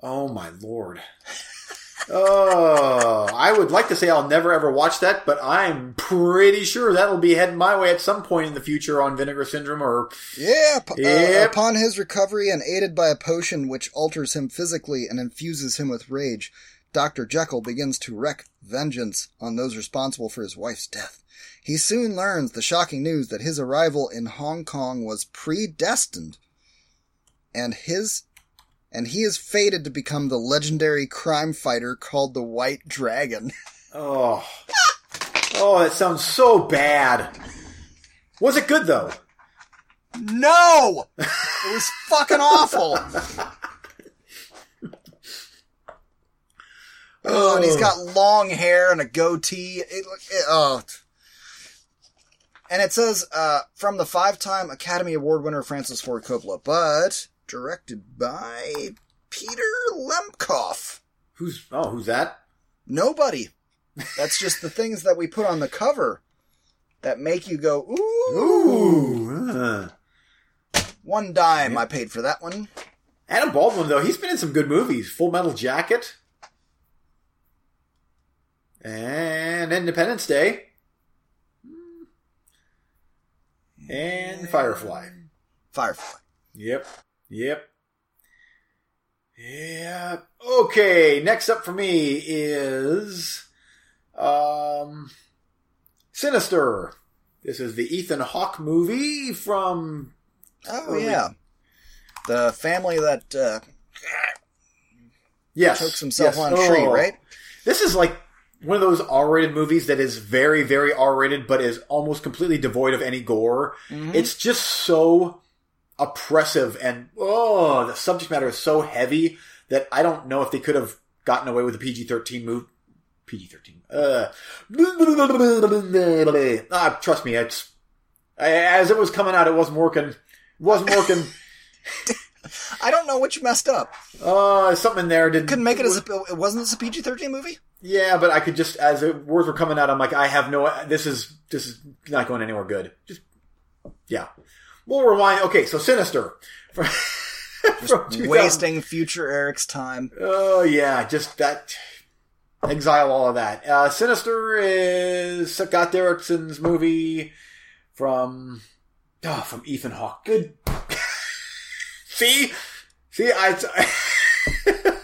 Oh my lord. Oh, I would like to say I'll never ever watch that, but I'm pretty sure that'll be heading my way at some point in the future on Vinegar Syndrome or Yeah, p- uh, upon his recovery and aided by a potion which alters him physically and infuses him with rage, Dr. Jekyll begins to wreak vengeance on those responsible for his wife's death. He soon learns the shocking news that his arrival in Hong Kong was predestined, and his and he is fated to become the legendary crime fighter called the White Dragon. oh. Oh, that sounds so bad. Was it good though? No! It was fucking awful! Oh, and he's got long hair and a goatee. It, it, oh. And it says, uh, from the five-time Academy Award winner Francis Ford Coppola, but directed by Peter Lemkoff. Who's oh, who's that? Nobody. That's just the things that we put on the cover that make you go, ooh. Ooh. uh. One dime I paid for that one. Adam Baldwin though, he's been in some good movies. Full Metal Jacket. And Independence Day. And Firefly. Firefly. Yep. Yep. Yep. Okay, next up for me is um Sinister. This is the Ethan Hawke movie from Oh, Early- yeah. The family that uh, yes, chokes himself yes. on a tree, Oh. right? This is like one of those R-rated movies that is very, very R-rated, but is almost completely devoid of any gore. It's just so oppressive and oh, the subject matter is so heavy that I don't know if they could have gotten away with a PG-13 movie. PG-13. Uh, ah, trust me, it's as it was coming out, it wasn't working. It wasn't working. I don't know what you messed up. Uh, something in there didn't Couldn't make it as a. It wasn't this a PG thirteen movie? Yeah, but I could just as the words were coming out, I'm like, I have no. This is this is not going anywhere good. Just yeah. We'll rewind. Okay, so Sinister. From, from Wasting future Eric's time. Oh yeah, just that. Exile all of that. Uh, Sinister is Scott Derrickson's movie from oh, from Ethan Hawke. Good. See, see, I.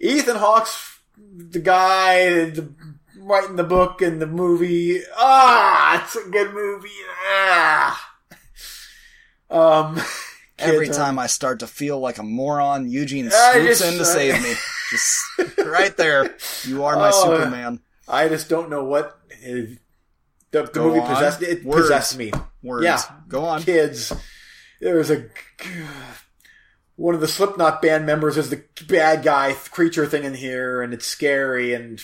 Ethan Hawke's the guy the, writing the book and the movie. Ah, it's a good movie. Ah. Um. Every time I start to feel like a moron, Eugene swoops just- in to save me. Just right there. You are my Oh, Superman. I just don't know what the, the movie on. possessed. It Words. possessed me. Words. Yeah. Go on. Kids. There was a one of the Slipknot band members is the bad guy creature thing in here, and it's scary and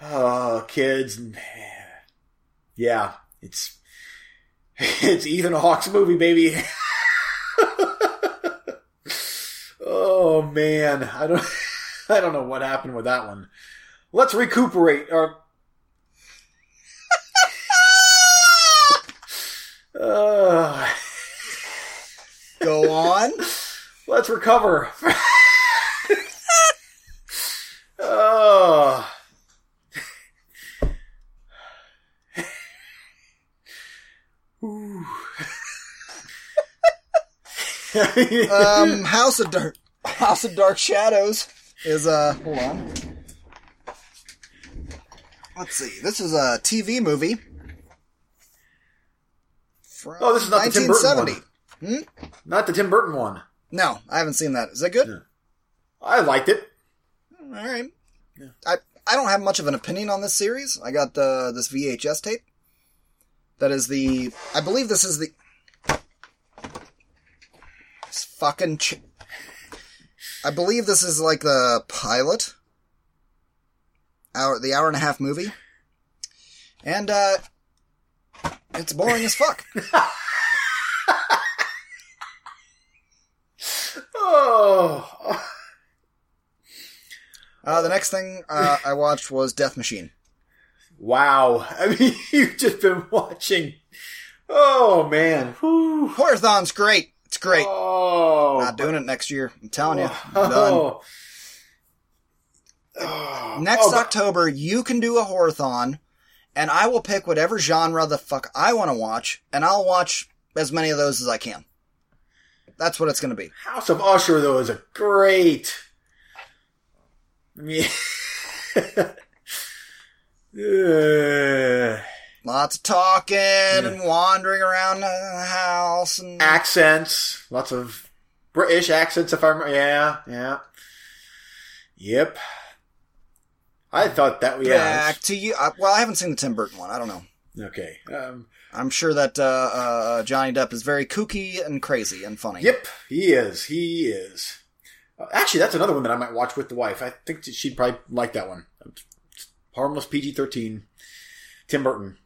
oh, kids and yeah, it's it's Ethan Hawke's movie, baby. oh man, I don't I don't know what happened with that one. Let's recuperate. Or, uh, Go on. let's recover. oh. Ooh. Um, House of Dark, House of Dark Shadows is uh. Hold on. Let's see. This is a TV movie. From Oh, this is not the Tim Burton 1970. Not the Tim Burton one. No, I haven't seen that. Is that good? I liked it. All right. I I don't have much of an opinion on this series. I got uh, this VHS tape. That is the. I believe this is the. This fucking. Ch- I believe this is like the pilot. Hour the hour and a half movie. And uh, it's boring as fuck. Oh. Uh, the next thing uh, I watched was Death Machine. Wow. I mean, you've just been watching. Oh, man. Whew. Horrorthon's great. It's great. Oh. Not doing it next year. I'm telling you. I'm done. Oh. Next Oh, October, you can do a horrorthon, and I will pick whatever genre the fuck I want to watch, and I'll watch as many of those as I can. That's what it's going to be. House of Usher, though, is a great. I mean. Ugh. Lots of talking and wandering around the house, and accents, lots of British accents. If I remember, yeah, yeah, yep. I thought that yeah. back to you. Uh, well, I haven't seen the Tim Burton one. I don't know. Okay. Um, I'm sure that uh, uh, Johnny Depp is very kooky and crazy and funny. yep, he is. He is. Uh, actually, that's another one that I might watch with the wife. I think she'd probably like that one. Harmless PG thirteen. Tim Burton.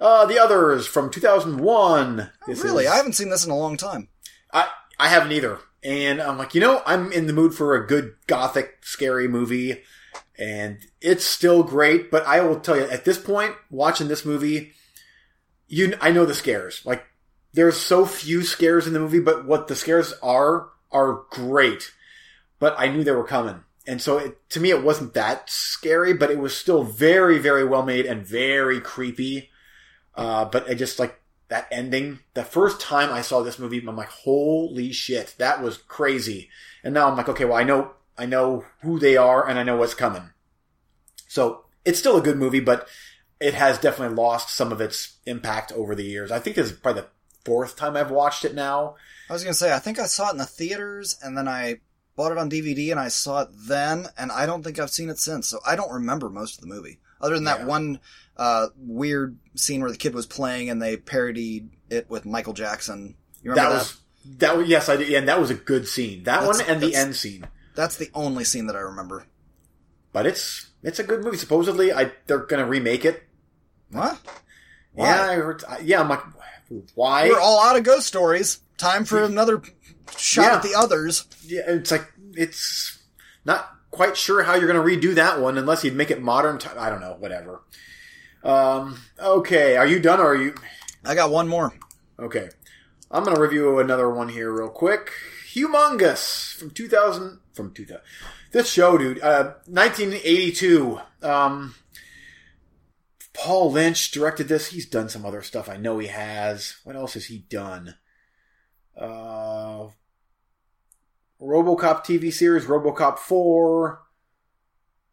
Uh, the others from two thousand one. Oh, really, I haven't seen this in a long time. I I haven't either. And I'm like, you know, I'm in the mood for a good gothic scary movie and it's still great, but I will tell you at this point watching this movie, you I know the scares. Like there's so few scares in the movie, but what the scares are are great. But I knew they were coming. And so it, to me it wasn't that scary, but it was still very very well made and very creepy. Uh, but I just like that ending. The first time I saw this movie, I'm like, holy shit, that was crazy. And now I'm like, okay, well, I know, I know who they are and I know what's coming. So it's still a good movie, but it has definitely lost some of its impact over the years. I think this is probably the fourth time I've watched it now. I was gonna say, I think I saw it in the theaters, and then I bought it on DVD and I saw it then, and I don't think I've seen it since. So I don't remember most of the movie, other than that Yeah. one uh, weird scene where the kid was playing and they parodied it with Michael Jackson. You remember That that? was that was yes, I did, and that was a good scene. That That's- one and the end scene. That's the only scene that I remember. But it's it's a good movie. Supposedly, I they're gonna remake it. What? Why? Yeah, I heard, yeah. I'm like, why? We're all out of ghost stories. Time for another shot Yeah. at the others. yeah, it's like it's not quite sure how you're going to redo that one unless you'd make it modern. T- I don't know. Whatever. Um. Okay. Are you done? or Are you? I got one more. Okay. I'm going to review another one here real quick. Humongous from 2000 from 2000. This show, dude, uh 1982. Um Paul Lynch directed this. He's done some other stuff. I know he has. What else has he done? Uh RoboCop TV series, RoboCop 4.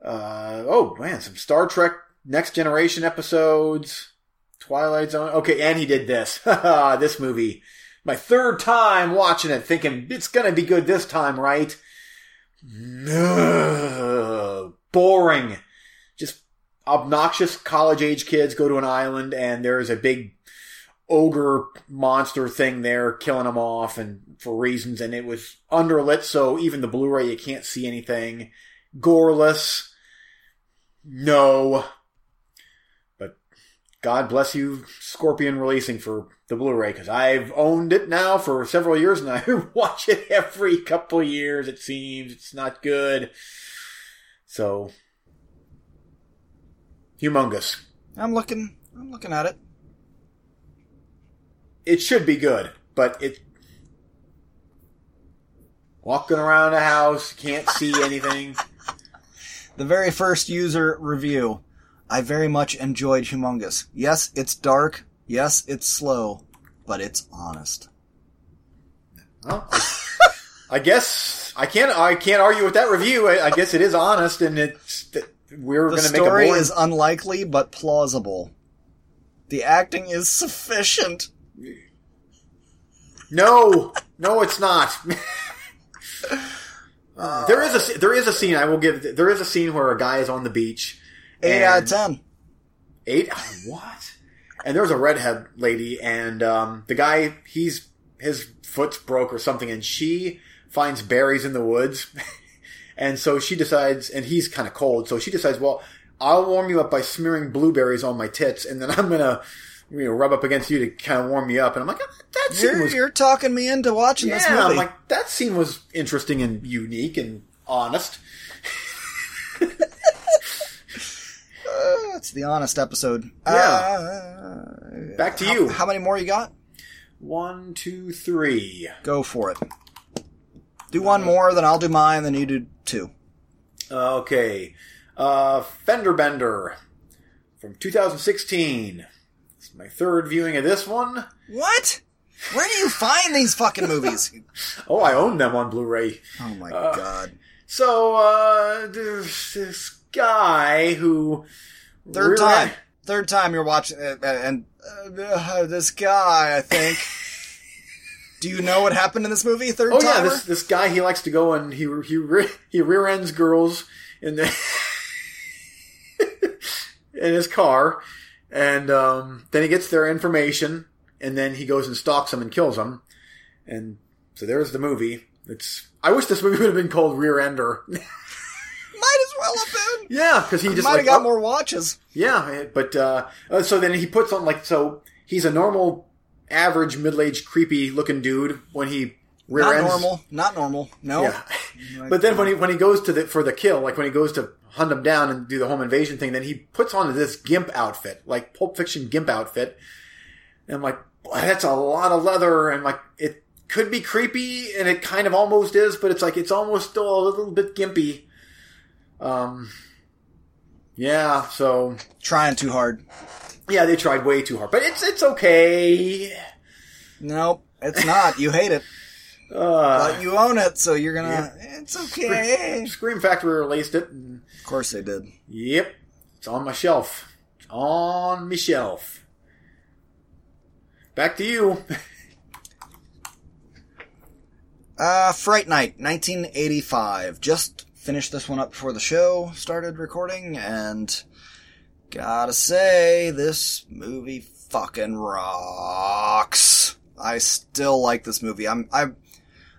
Uh oh, man, some Star Trek Next Generation episodes. Twilight Zone. Okay, and he did this. this movie. My third time watching it, thinking it's gonna be good this time, right? No. Boring. Obnoxious college age kids go to an island and there's a big ogre monster thing there killing them off and for reasons and it was underlit so even the Blu-ray you can't see anything. Goreless. No. But God bless you, Scorpion releasing for the Blu-ray because I've owned it now for several years and I watch it every couple years. It seems it's not good. So, humongous. I'm looking. I'm looking at it. It should be good, but it walking around the house can't see anything. The very first user review. I very much enjoyed Humongous. Yes, it's dark. Yes, it's slow, but it's honest. Well, I, guess I can't. I can't argue with that review. I, I guess it is honest, and it's we're The going to make a story is unlikely but plausible. The acting is sufficient. No, no, it's not. Uh, there is a there is a scene I will give. There is a scene where a guy is on the beach. Eight out of ten. Eight? What? And there's a redhead lady, and um, the guy he's his foot's broke or something, and she finds berries in the woods, and so she decides, and he's kind of cold, so she decides, well, I'll warm you up by smearing blueberries on my tits, and then I'm gonna. You know, rub up against you to kind of warm you up, and I'm like, that scene You're, was you're talking me into watching this movie. I'm like that scene was interesting and unique and honest. Uh, it's the honest episode. Yeah. Uh, Back to how, you. How many more you got? One, two, three. Go for it. Do one more, then I'll do mine, then you do two. Okay. Uh, Fender Bender from 2016. It's my third viewing of this one. What? Where do you find these fucking movies? Oh, I own them on Blu-ray. Oh my Uh, god. So, uh, there's this guy who Third rear- time. Third time you're watching, uh, and uh, this guy, I think. do you know what happened in this movie? Third Oh yeah, this this guy he likes to go and he he re- he rear ends girls in the in his car, and um, then he gets their information, and then he goes and stalks them and kills them, and so there's the movie. It's I wish this movie would have been called Rear Ender. Might as well have been. yeah, because he just Might like, have got oh, more watches. Yeah, but uh, uh, so then he puts on like so he's a normal, average, middle aged, creepy looking dude when he rear Not ends. normal. Not normal. No. Yeah. But then when he when he goes to the for the kill, like when he goes to hunt him down and do the home invasion thing, then he puts on this gimp outfit, like Pulp Fiction gimp outfit. And I'm like, boy, that's a lot of leather, and like it could be creepy, and it kind of almost is, but it's like it's almost still a little bit gimpy. Um, yeah. So Trying too hard. Yeah, they tried way too hard, but it's it's okay. Nope. It's not. You hate it. Uh, But you own it, so you're gonna. It's okay. Scream Factory released it. Of course they did. Yep. It's on my shelf. It's on my shelf. Back to you. Uh, Fright Night, 1985. Just finished this one up before the show started recording, and gotta say, this movie fucking rocks. I still like this movie. I'm, I'm,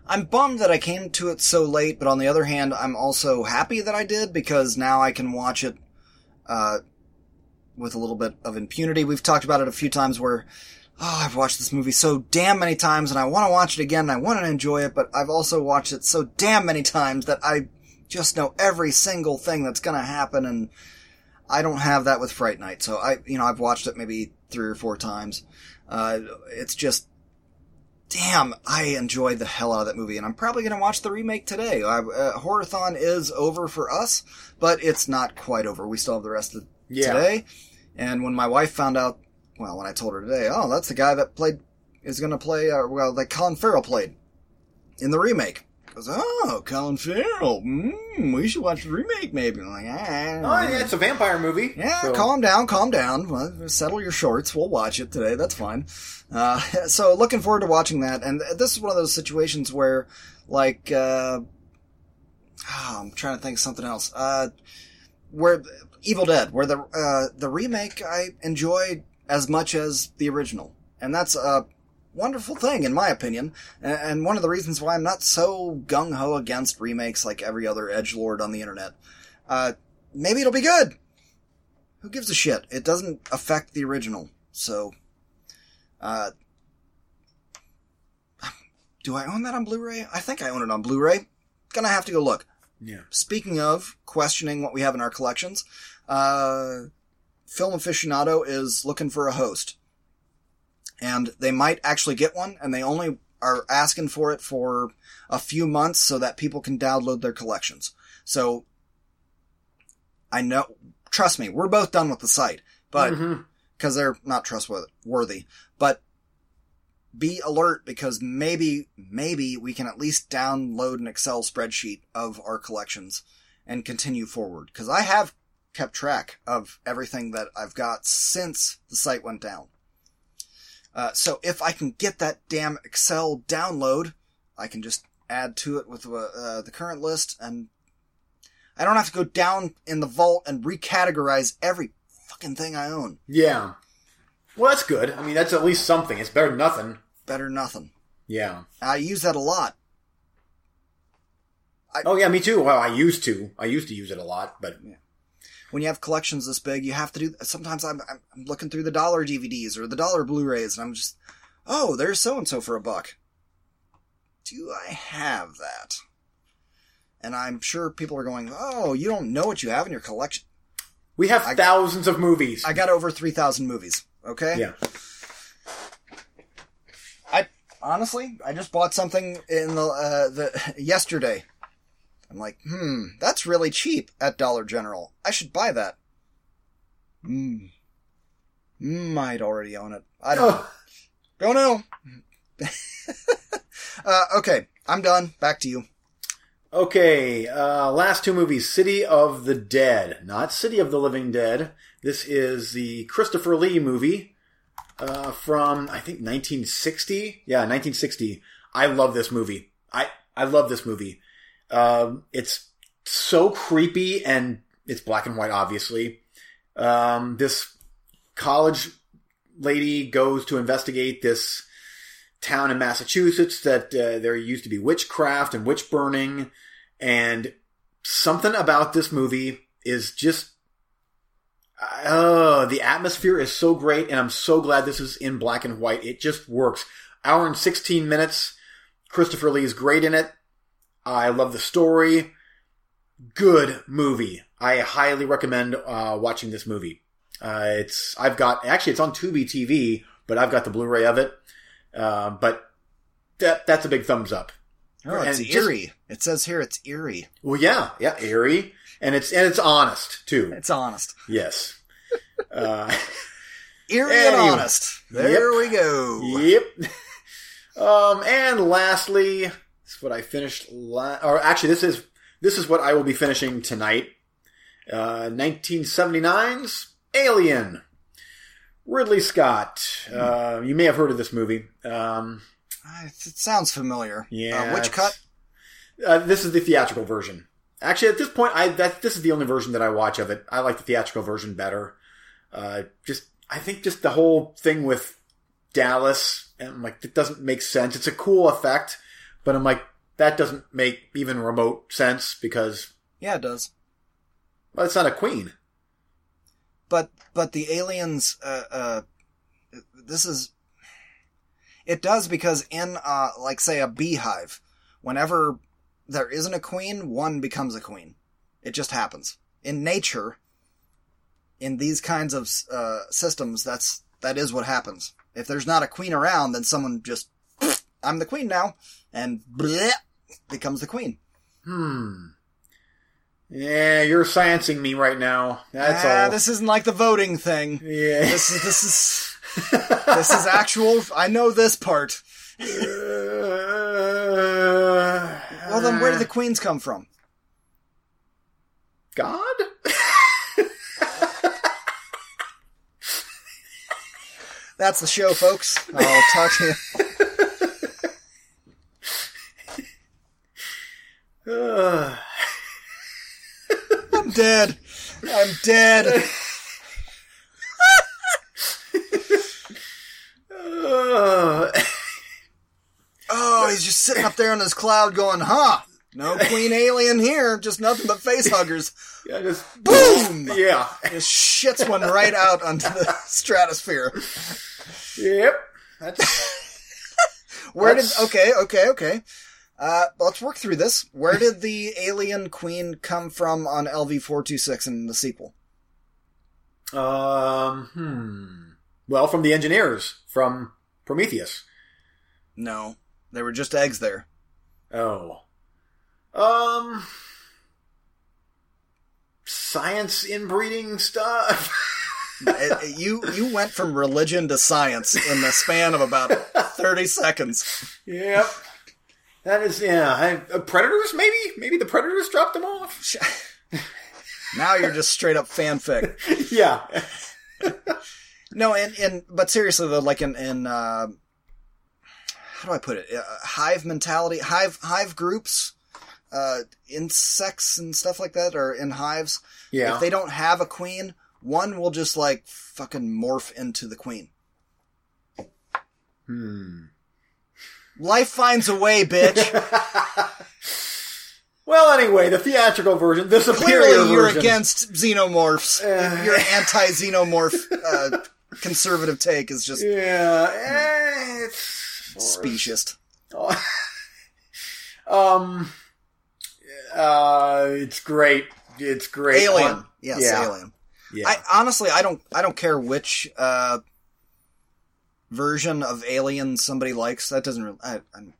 I'm bummed that I came to it so late, but on the other hand, I'm also happy that I did because now I can watch it, uh, with a little bit of impunity. We've talked about it a few times where oh, I've watched this movie so damn many times and I want to watch it again and I want to enjoy it, but I've also watched it so damn many times that I just know every single thing that's going to happen and I don't have that with Fright Night. So I, you know, I've watched it maybe three or four times. Uh, it's just, damn, I enjoyed the hell out of that movie and I'm probably going to watch the remake today. I, uh, Horrorthon is over for us, but it's not quite over. We still have the rest of Yeah. today. And when my wife found out well, when I told her today, oh, that's the guy that played, is going to play, uh, well, that Colin Farrell played in the remake. Goes, oh, Colin Farrell, mm, we should watch the remake maybe. I'm like, ah. Oh, yeah, it's a vampire movie. Yeah, so- calm down, calm down. Well, settle your shorts. We'll watch it today. That's fine. Uh, so looking forward to watching that. And this is one of those situations where, like, uh, oh, I'm trying to think of something else. Uh, where Evil Dead, where the uh, the remake I enjoyed as much as the original, and that's a wonderful thing in my opinion, and, and one of the reasons why I'm not so gung ho against remakes like every other edge lord on the internet. Uh, maybe it'll be good. Who gives a shit? It doesn't affect the original, so. Uh, do I own that on Blu-ray? I think I own it on Blu-ray. Gonna have to go look. Yeah. Speaking of questioning what we have in our collections, uh, Film Aficionado is looking for a host. And they might actually get one, and they only are asking for it for a few months so that people can download their collections. So, I know, trust me, we're both done with the site, but, mm-hmm. because they're not trustworthy, but be alert because maybe, maybe we can at least download an Excel spreadsheet of our collections and continue forward. Because I have kept track of everything that I've got since the site went down. Uh, so if I can get that damn Excel download, I can just add to it with uh, uh, the current list, and I don't have to go down in the vault and recategorize every fucking thing I own. Yeah. Well, that's good. I mean, that's at least something. It's better than nothing. Better than nothing. Yeah. I use that a lot. Oh, yeah, me too. Well, I used to. I used to use it a lot, but when you have collections this big, you have to do. Sometimes I'm, I'm looking through the dollar DVDs or the dollar Blu-rays, and I'm just, oh, there's so and so for a buck. Do I have that? And I'm sure people are going, oh, you don't know what you have in your collection. we have I- thousands of movies. I got over three thousand movies. Okay. yeah. I honestly, I just bought something in the uh, the yesterday. I'm like, hmm, that's really cheap at Dollar General. I should buy that. Hmm. Might already own it. I don't. know. Oh, Don't know. uh, okay, I'm done. Back to you. okay, uh, last two movies. City of the Dead. Not City of the Living Dead. This is the Christopher Lee movie uh, from, I think, 1960. Yeah, 1960. I love this movie. I, I love this movie. Um, it's so creepy and it's black and white, obviously. Um, this college lady goes to investigate this town in Massachusetts that uh, there used to be witchcraft and witch burning, and something about this movie is just. Uh, the atmosphere is so great, and I'm so glad this is in black and white. It just works. Hour and 16 minutes. Christopher Lee is great in it. I love the story. Good movie. I highly recommend uh, watching this movie. Uh, it's I've got actually it's on Tubi TV, but I've got the Blu-ray of it. Uh, but that that's a big thumbs up. Oh, it's And just- eerie. it says here it's eerie. Well, yeah, yeah, eerie, and it's and it's honest too. It's honest. Yes. Uh, Eerie and honest. There we go. yep. Um, and lastly, what I finished. La- or actually, this is this is what I will be finishing tonight. Uh, 1979's Alien. Ridley Scott. Uh, you may have heard of this movie. Um, Uh, It sounds familiar. Yeah, Uh, which cut? Uh, this is the theatrical version. Actually, at this point, I that this is the only version that I watch of it. I like the theatrical version better. Uh, just I think just the whole thing with Dallas and I'm like it doesn't make sense. It's a cool effect, but I'm like that doesn't make even remote sense because Yeah, it does. well, it's not a queen. But but the aliens. Uh, uh, this is. It does because in uh, like say a beehive, whenever there isn't a queen, one becomes a queen. It just happens in nature. In these kinds of uh, systems, that's that is what happens. If there's not a queen around, then someone just I'm the queen now, and bleh, becomes the queen. Hmm. Yeah, you're sciencing me right now. That's ah, all. this isn't like the voting thing. yeah. This is this is this is actual. I know this part. Well, then where did the queens come from? God? That's the show, folks. I'll talk to you. I'm dead. I'm dead. Oh, he's just sitting up there on his cloud going, huh? No queen alien here, just nothing but face huggers. yeah, just Boom! Yeah. Just shits one right out onto the stratosphere. Yep. That's Where did, Let's- okay, okay, okay. Uh, let's work through this. Where did the alien queen come from on LV426 in the sequel? um hmm. Well, from the engineers from Prometheus. No. They were just eggs there. Oh. Um science inbreeding stuff. You you went from religion to science in the span of about 30 seconds. yep. That is yeah, I, uh, predators maybe? Maybe the predators dropped them off. Now you're just straight up fanfic. yeah. No, and, and but seriously though, like in in uh, how do I put it? Uh, hive mentality, hive hive groups, uh, insects and stuff like that are in hives. Yeah. If they don't have a queen, one will just like fucking morph into the queen. hmm. Life finds a way, bitch. Well, anyway, the theatrical version, the superior Clearly, you're version. against xenomorphs. Uh. Your anti-xenomorph uh, conservative take is just Yeah, eh, it's sort of- specious. Um, uh, it's great. It's great. Alien, On- yes, yeah, Alien. Yeah. I honestly, I don't, I don't care which uh, version of Alien somebody likes. That doesn't really. I, I'm,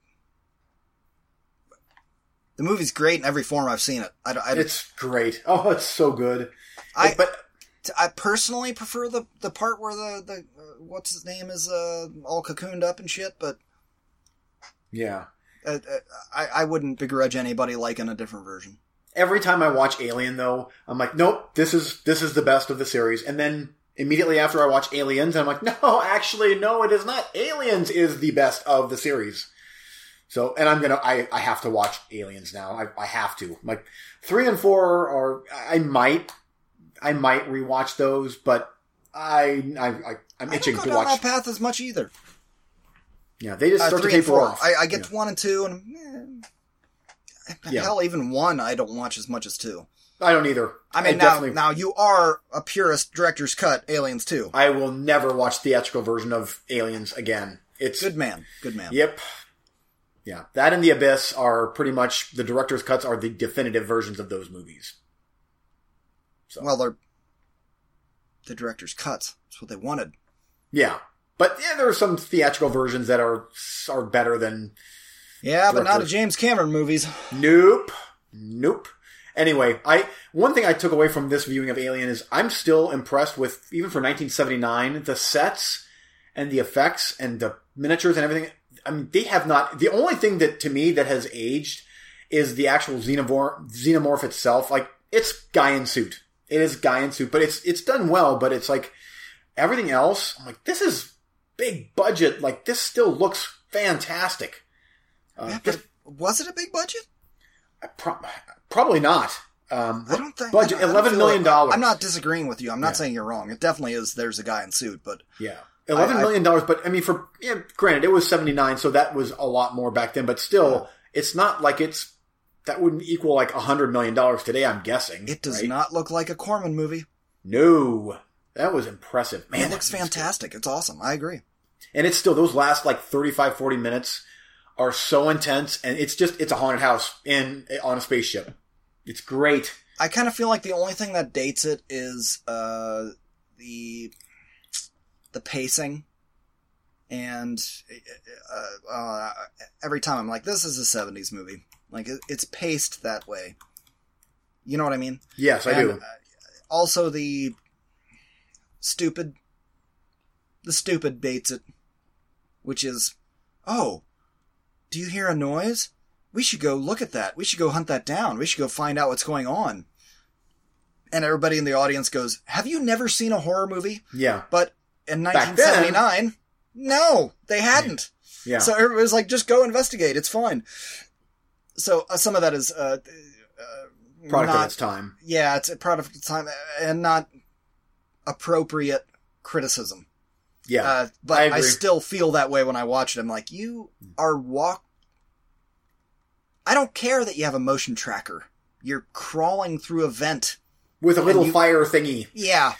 the movie's great in every form I've seen it. I, I, it's great. Oh, it's so good. I, but I personally prefer the the part where the the uh, what's his name is uh, all cocooned up and shit. But yeah, uh, uh, I, I wouldn't begrudge anybody liking a different version. every time I watch Alien, though, I'm like, nope, this is this is the best of the series. And then immediately after I watch Aliens, I'm like, no, actually, no, it is not. Aliens is the best of the series. So, and I'm gonna, I, I have to watch Aliens now. I, I have to. Like three and four are, I might, I might rewatch those, but I, I, I I'm I itching don't to down watch. that path as much either. Yeah, they just Uh, start to three and taper four. off. I, I get Yeah. to one and two, and eh, hell, even one I don't watch as much as two. I don't either. I mean, now, definitely, now you are a purist director's cut Aliens too. I will never watch theatrical version of Aliens again. It's Good man, good man. Yep. Yeah, that and the Abyss are pretty much the director's cuts are the definitive versions of those movies. So Well, they're the director's cuts. That's what they wanted. yeah, but yeah, there are some theatrical versions that are are better than Yeah, but not a James Cameron movies. Nope. Nope. Anyway, I one thing I took away from this viewing of Alien is I'm still impressed with even for 1979 the sets and the effects and the miniatures and everything. I mean, they have not. The only thing that to me that has aged is the actual xenomorph, xenomorph itself. Like it's guy in suit. It is guy in suit, but it's it's done well. But it's like everything else. I'm like this is big budget. Like this still looks fantastic. Uh, Yeah, but was it a big budget? Pro- probably not. Um, I don't think budget I don't- I don't eleven million dollars. I'm not disagreeing with you. I'm not Yeah. saying you're wrong. It definitely is. There's a guy in suit, but Yeah, eleven I- million dollars. But I mean, for yeah, granted, it was seventy nine, so that was a lot more back then. But still, it's not like it's that wouldn't equal like a hundred million dollars today. I'm guessing it does right? not look like a Corman movie. No, that was impressive. Man, it looks fantastic. It's awesome. I agree. And it's still those last like 35, 40 minutes are so intense, and it's just it's a haunted house in on a spaceship. It's great. I kind of feel like the only thing that dates it is uh, the the pacing, and uh, uh, every time I'm like, "This is a '70s movie." Like it's paced that way. You know what I mean? Yes, I And, do. uh, also, the stupid, the stupid dates it, which is, oh, do you hear a noise? We should go look at that. We should go hunt that down. We should go find out what's going on. And everybody in the audience goes, "Have you never seen a horror movie?" Yeah, But in Back then- 1979, no, they hadn't. yeah. So everybody was like, "Just go investigate. It's fine." So uh, some of that is uh, uh, Product of its time. yeah, it's a product of its time and not appropriate criticism. Yeah, Uh, but I I, still feel that way when I watch it. I'm like, you are walk. I don't care that you have a motion tracker. You're crawling through a vent. with a little you- fire thingy. Yeah.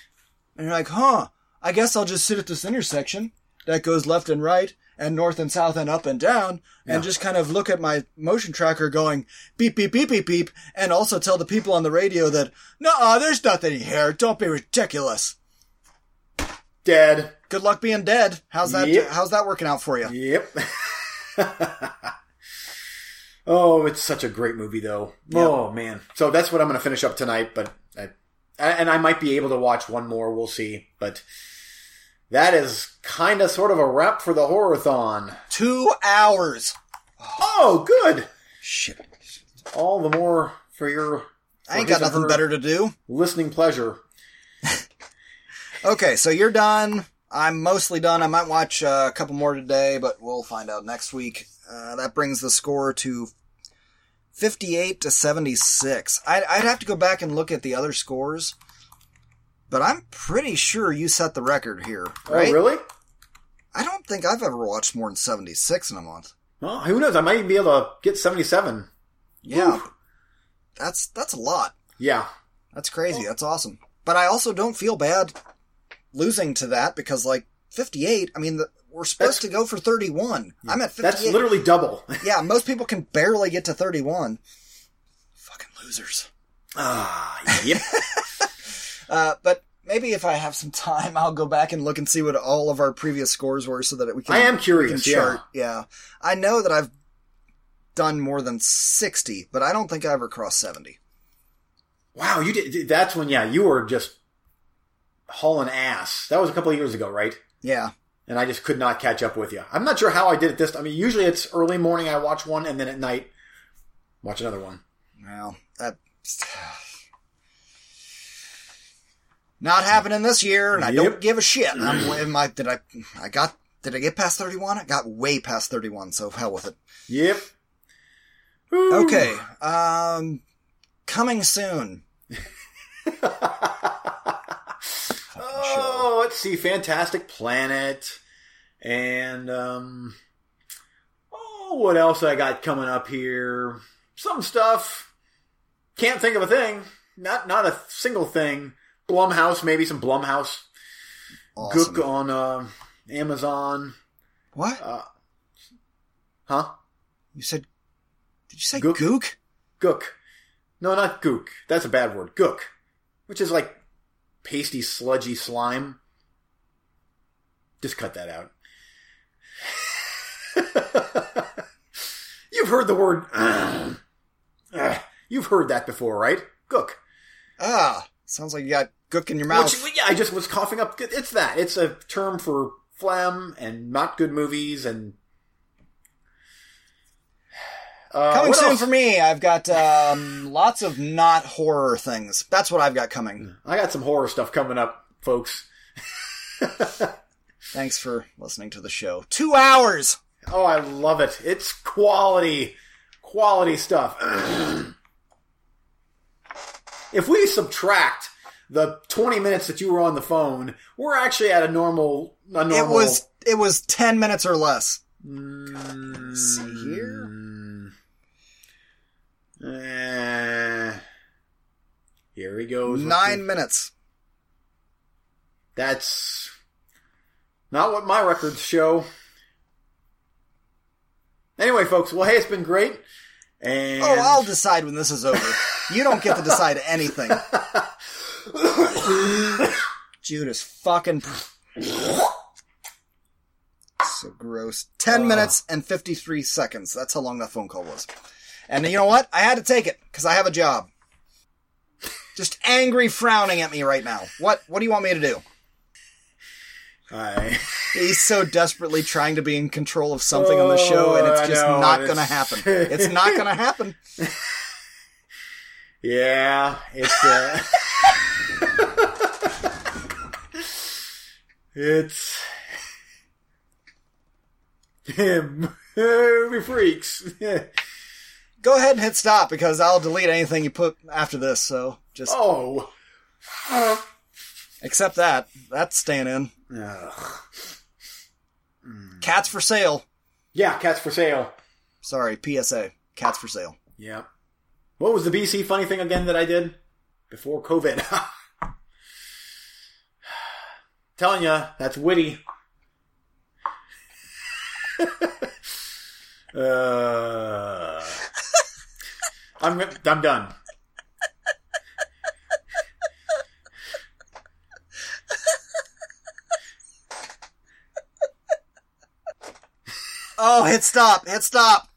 And you're like, huh, I guess I'll just sit at this intersection that goes left and right and north and south and up and down and Yeah. just kind of look at my motion tracker going beep, beep, beep, beep, beep, and also tell the people on the radio that, no, there's nothing here. Don't be ridiculous. Dead. Good luck being dead. How's that, Yep. how's that working out for you? Yep. oh, it's such a great movie, though. Oh man. So that's what I'm going to finish up tonight. But I, and I might be able to watch one more. We'll see. But that is kind of sort of a wrap for the horror-thon. Two hours. Oh, good. Shit. All the more for your. I ain't got nothing better to do. Listening pleasure. Okay, so you're done. I'm mostly done. I might watch uh, a couple more today, but we'll find out next week. Uh, that brings the score to 58 to 76. I'd, I'd have to go back and look at the other scores, but I'm pretty sure you set the record here, right? Oh, really? I don't think I've ever watched more than 76 in a month. Well, who knows? I might even be able to get 77. Yeah. Oof. That's that's a lot. Yeah. That's crazy. That's awesome. But I also don't feel bad losing to that because, like, 58, I mean, the, we're supposed That's- to go for 31. I'm at 58. That's literally double. yeah, most people can barely get to 31. Fucking losers. ah, yep. Uh, but maybe if I have some time, I'll go back and look and see what all of our previous scores were so that we can. I am curious, can yeah. Yeah. I know that I've done more than 60, but I don't think I ever crossed 70. Wow, you did. That's when, yeah, you were just hauling ass. That was a couple of years ago, right? Yeah. And I just could not catch up with you. I'm not sure how I did it this. I mean, usually it's early morning. I watch one, and then at night, watch another one. Well, that. Not happening this year, and I don't give a shit. I'm, I, did I, I got, did I get past 31? I got way past 31, so hell with it. Yep. Whew. Okay, um, coming soon. oh, let's see. Fantastic Planet, and um, oh, what else I got coming up here? Some stuff. Can't think of a thing. Not not a single thing. Blumhouse, maybe some Blumhouse. Awesome. Gook on uh, Amazon. What? Uh, huh? You said, did you say Gook. gook? Gook. No, not gook. That's a bad word. Gook. Which is like pasty, sludgy slime. Just cut that out. You've heard the word. Ugh. You've heard that before, right? Gook. Ah, sounds like you got gook in your mouth. Which, yeah, I just was coughing up. It's that. It's a term for phlegm and not good movies and. Uh, coming soon else? for me, I've got um, lots of not horror things. That's what I've got coming. I got some horror stuff coming up, folks. Thanks for listening to the show. Two hours. Oh, I love it. It's quality, quality stuff. if we subtract the 20 minutes that you were on the phone, we're actually at a normal, a normal. It was it was ten minutes or less. Mm, See here? Eh. here he goes. Nine the- minutes. That's not what my records show. Anyway, folks, well, hey, it's been great. And Oh, I'll decide when this is over. You don't get to decide anything. Judas fucking. So gross. 10 minutes and 53 seconds. That's how long that phone call was. And you know what? I had to take it because I have a job. Just angry frowning at me right now. What what do you want me to do? I, He's so desperately trying to be in control of something on the show and it's Oh, just know, not going to happen. It's not going to happen. yeah, it's uh, it's movie freaks. Go ahead and hit stop because I'll delete anything you put after this. So just oh, accept that. That's staying in. Ugh. Cats for sale. yeah, cats for sale. Sorry, PSA. Cats for sale. Yeah. What was the BC funny thing again that I did before COVID? Telling you, that's witty. uh, I'm I'm done. Oh, hit stop. Hit stop.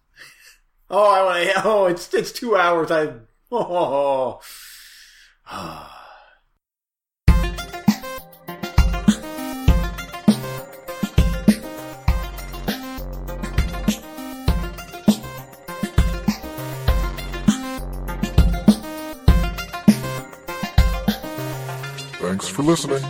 Oh, I want to. Oh, it's it's two hours. I. Oh. Thanks ah. For listening.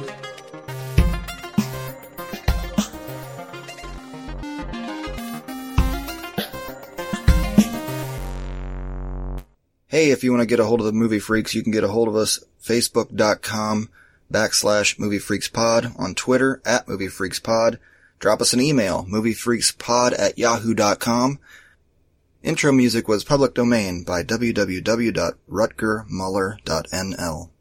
Hey, if you want to get a hold of the Movie Freaks, you can get a hold of us facebook.com backslash Movie Freaks Pod, on Twitter at Movie Freaks Pod. Drop us an email, moviefreakspod at yahoo.com. Intro music was public domain by www.rutgermuller.nl.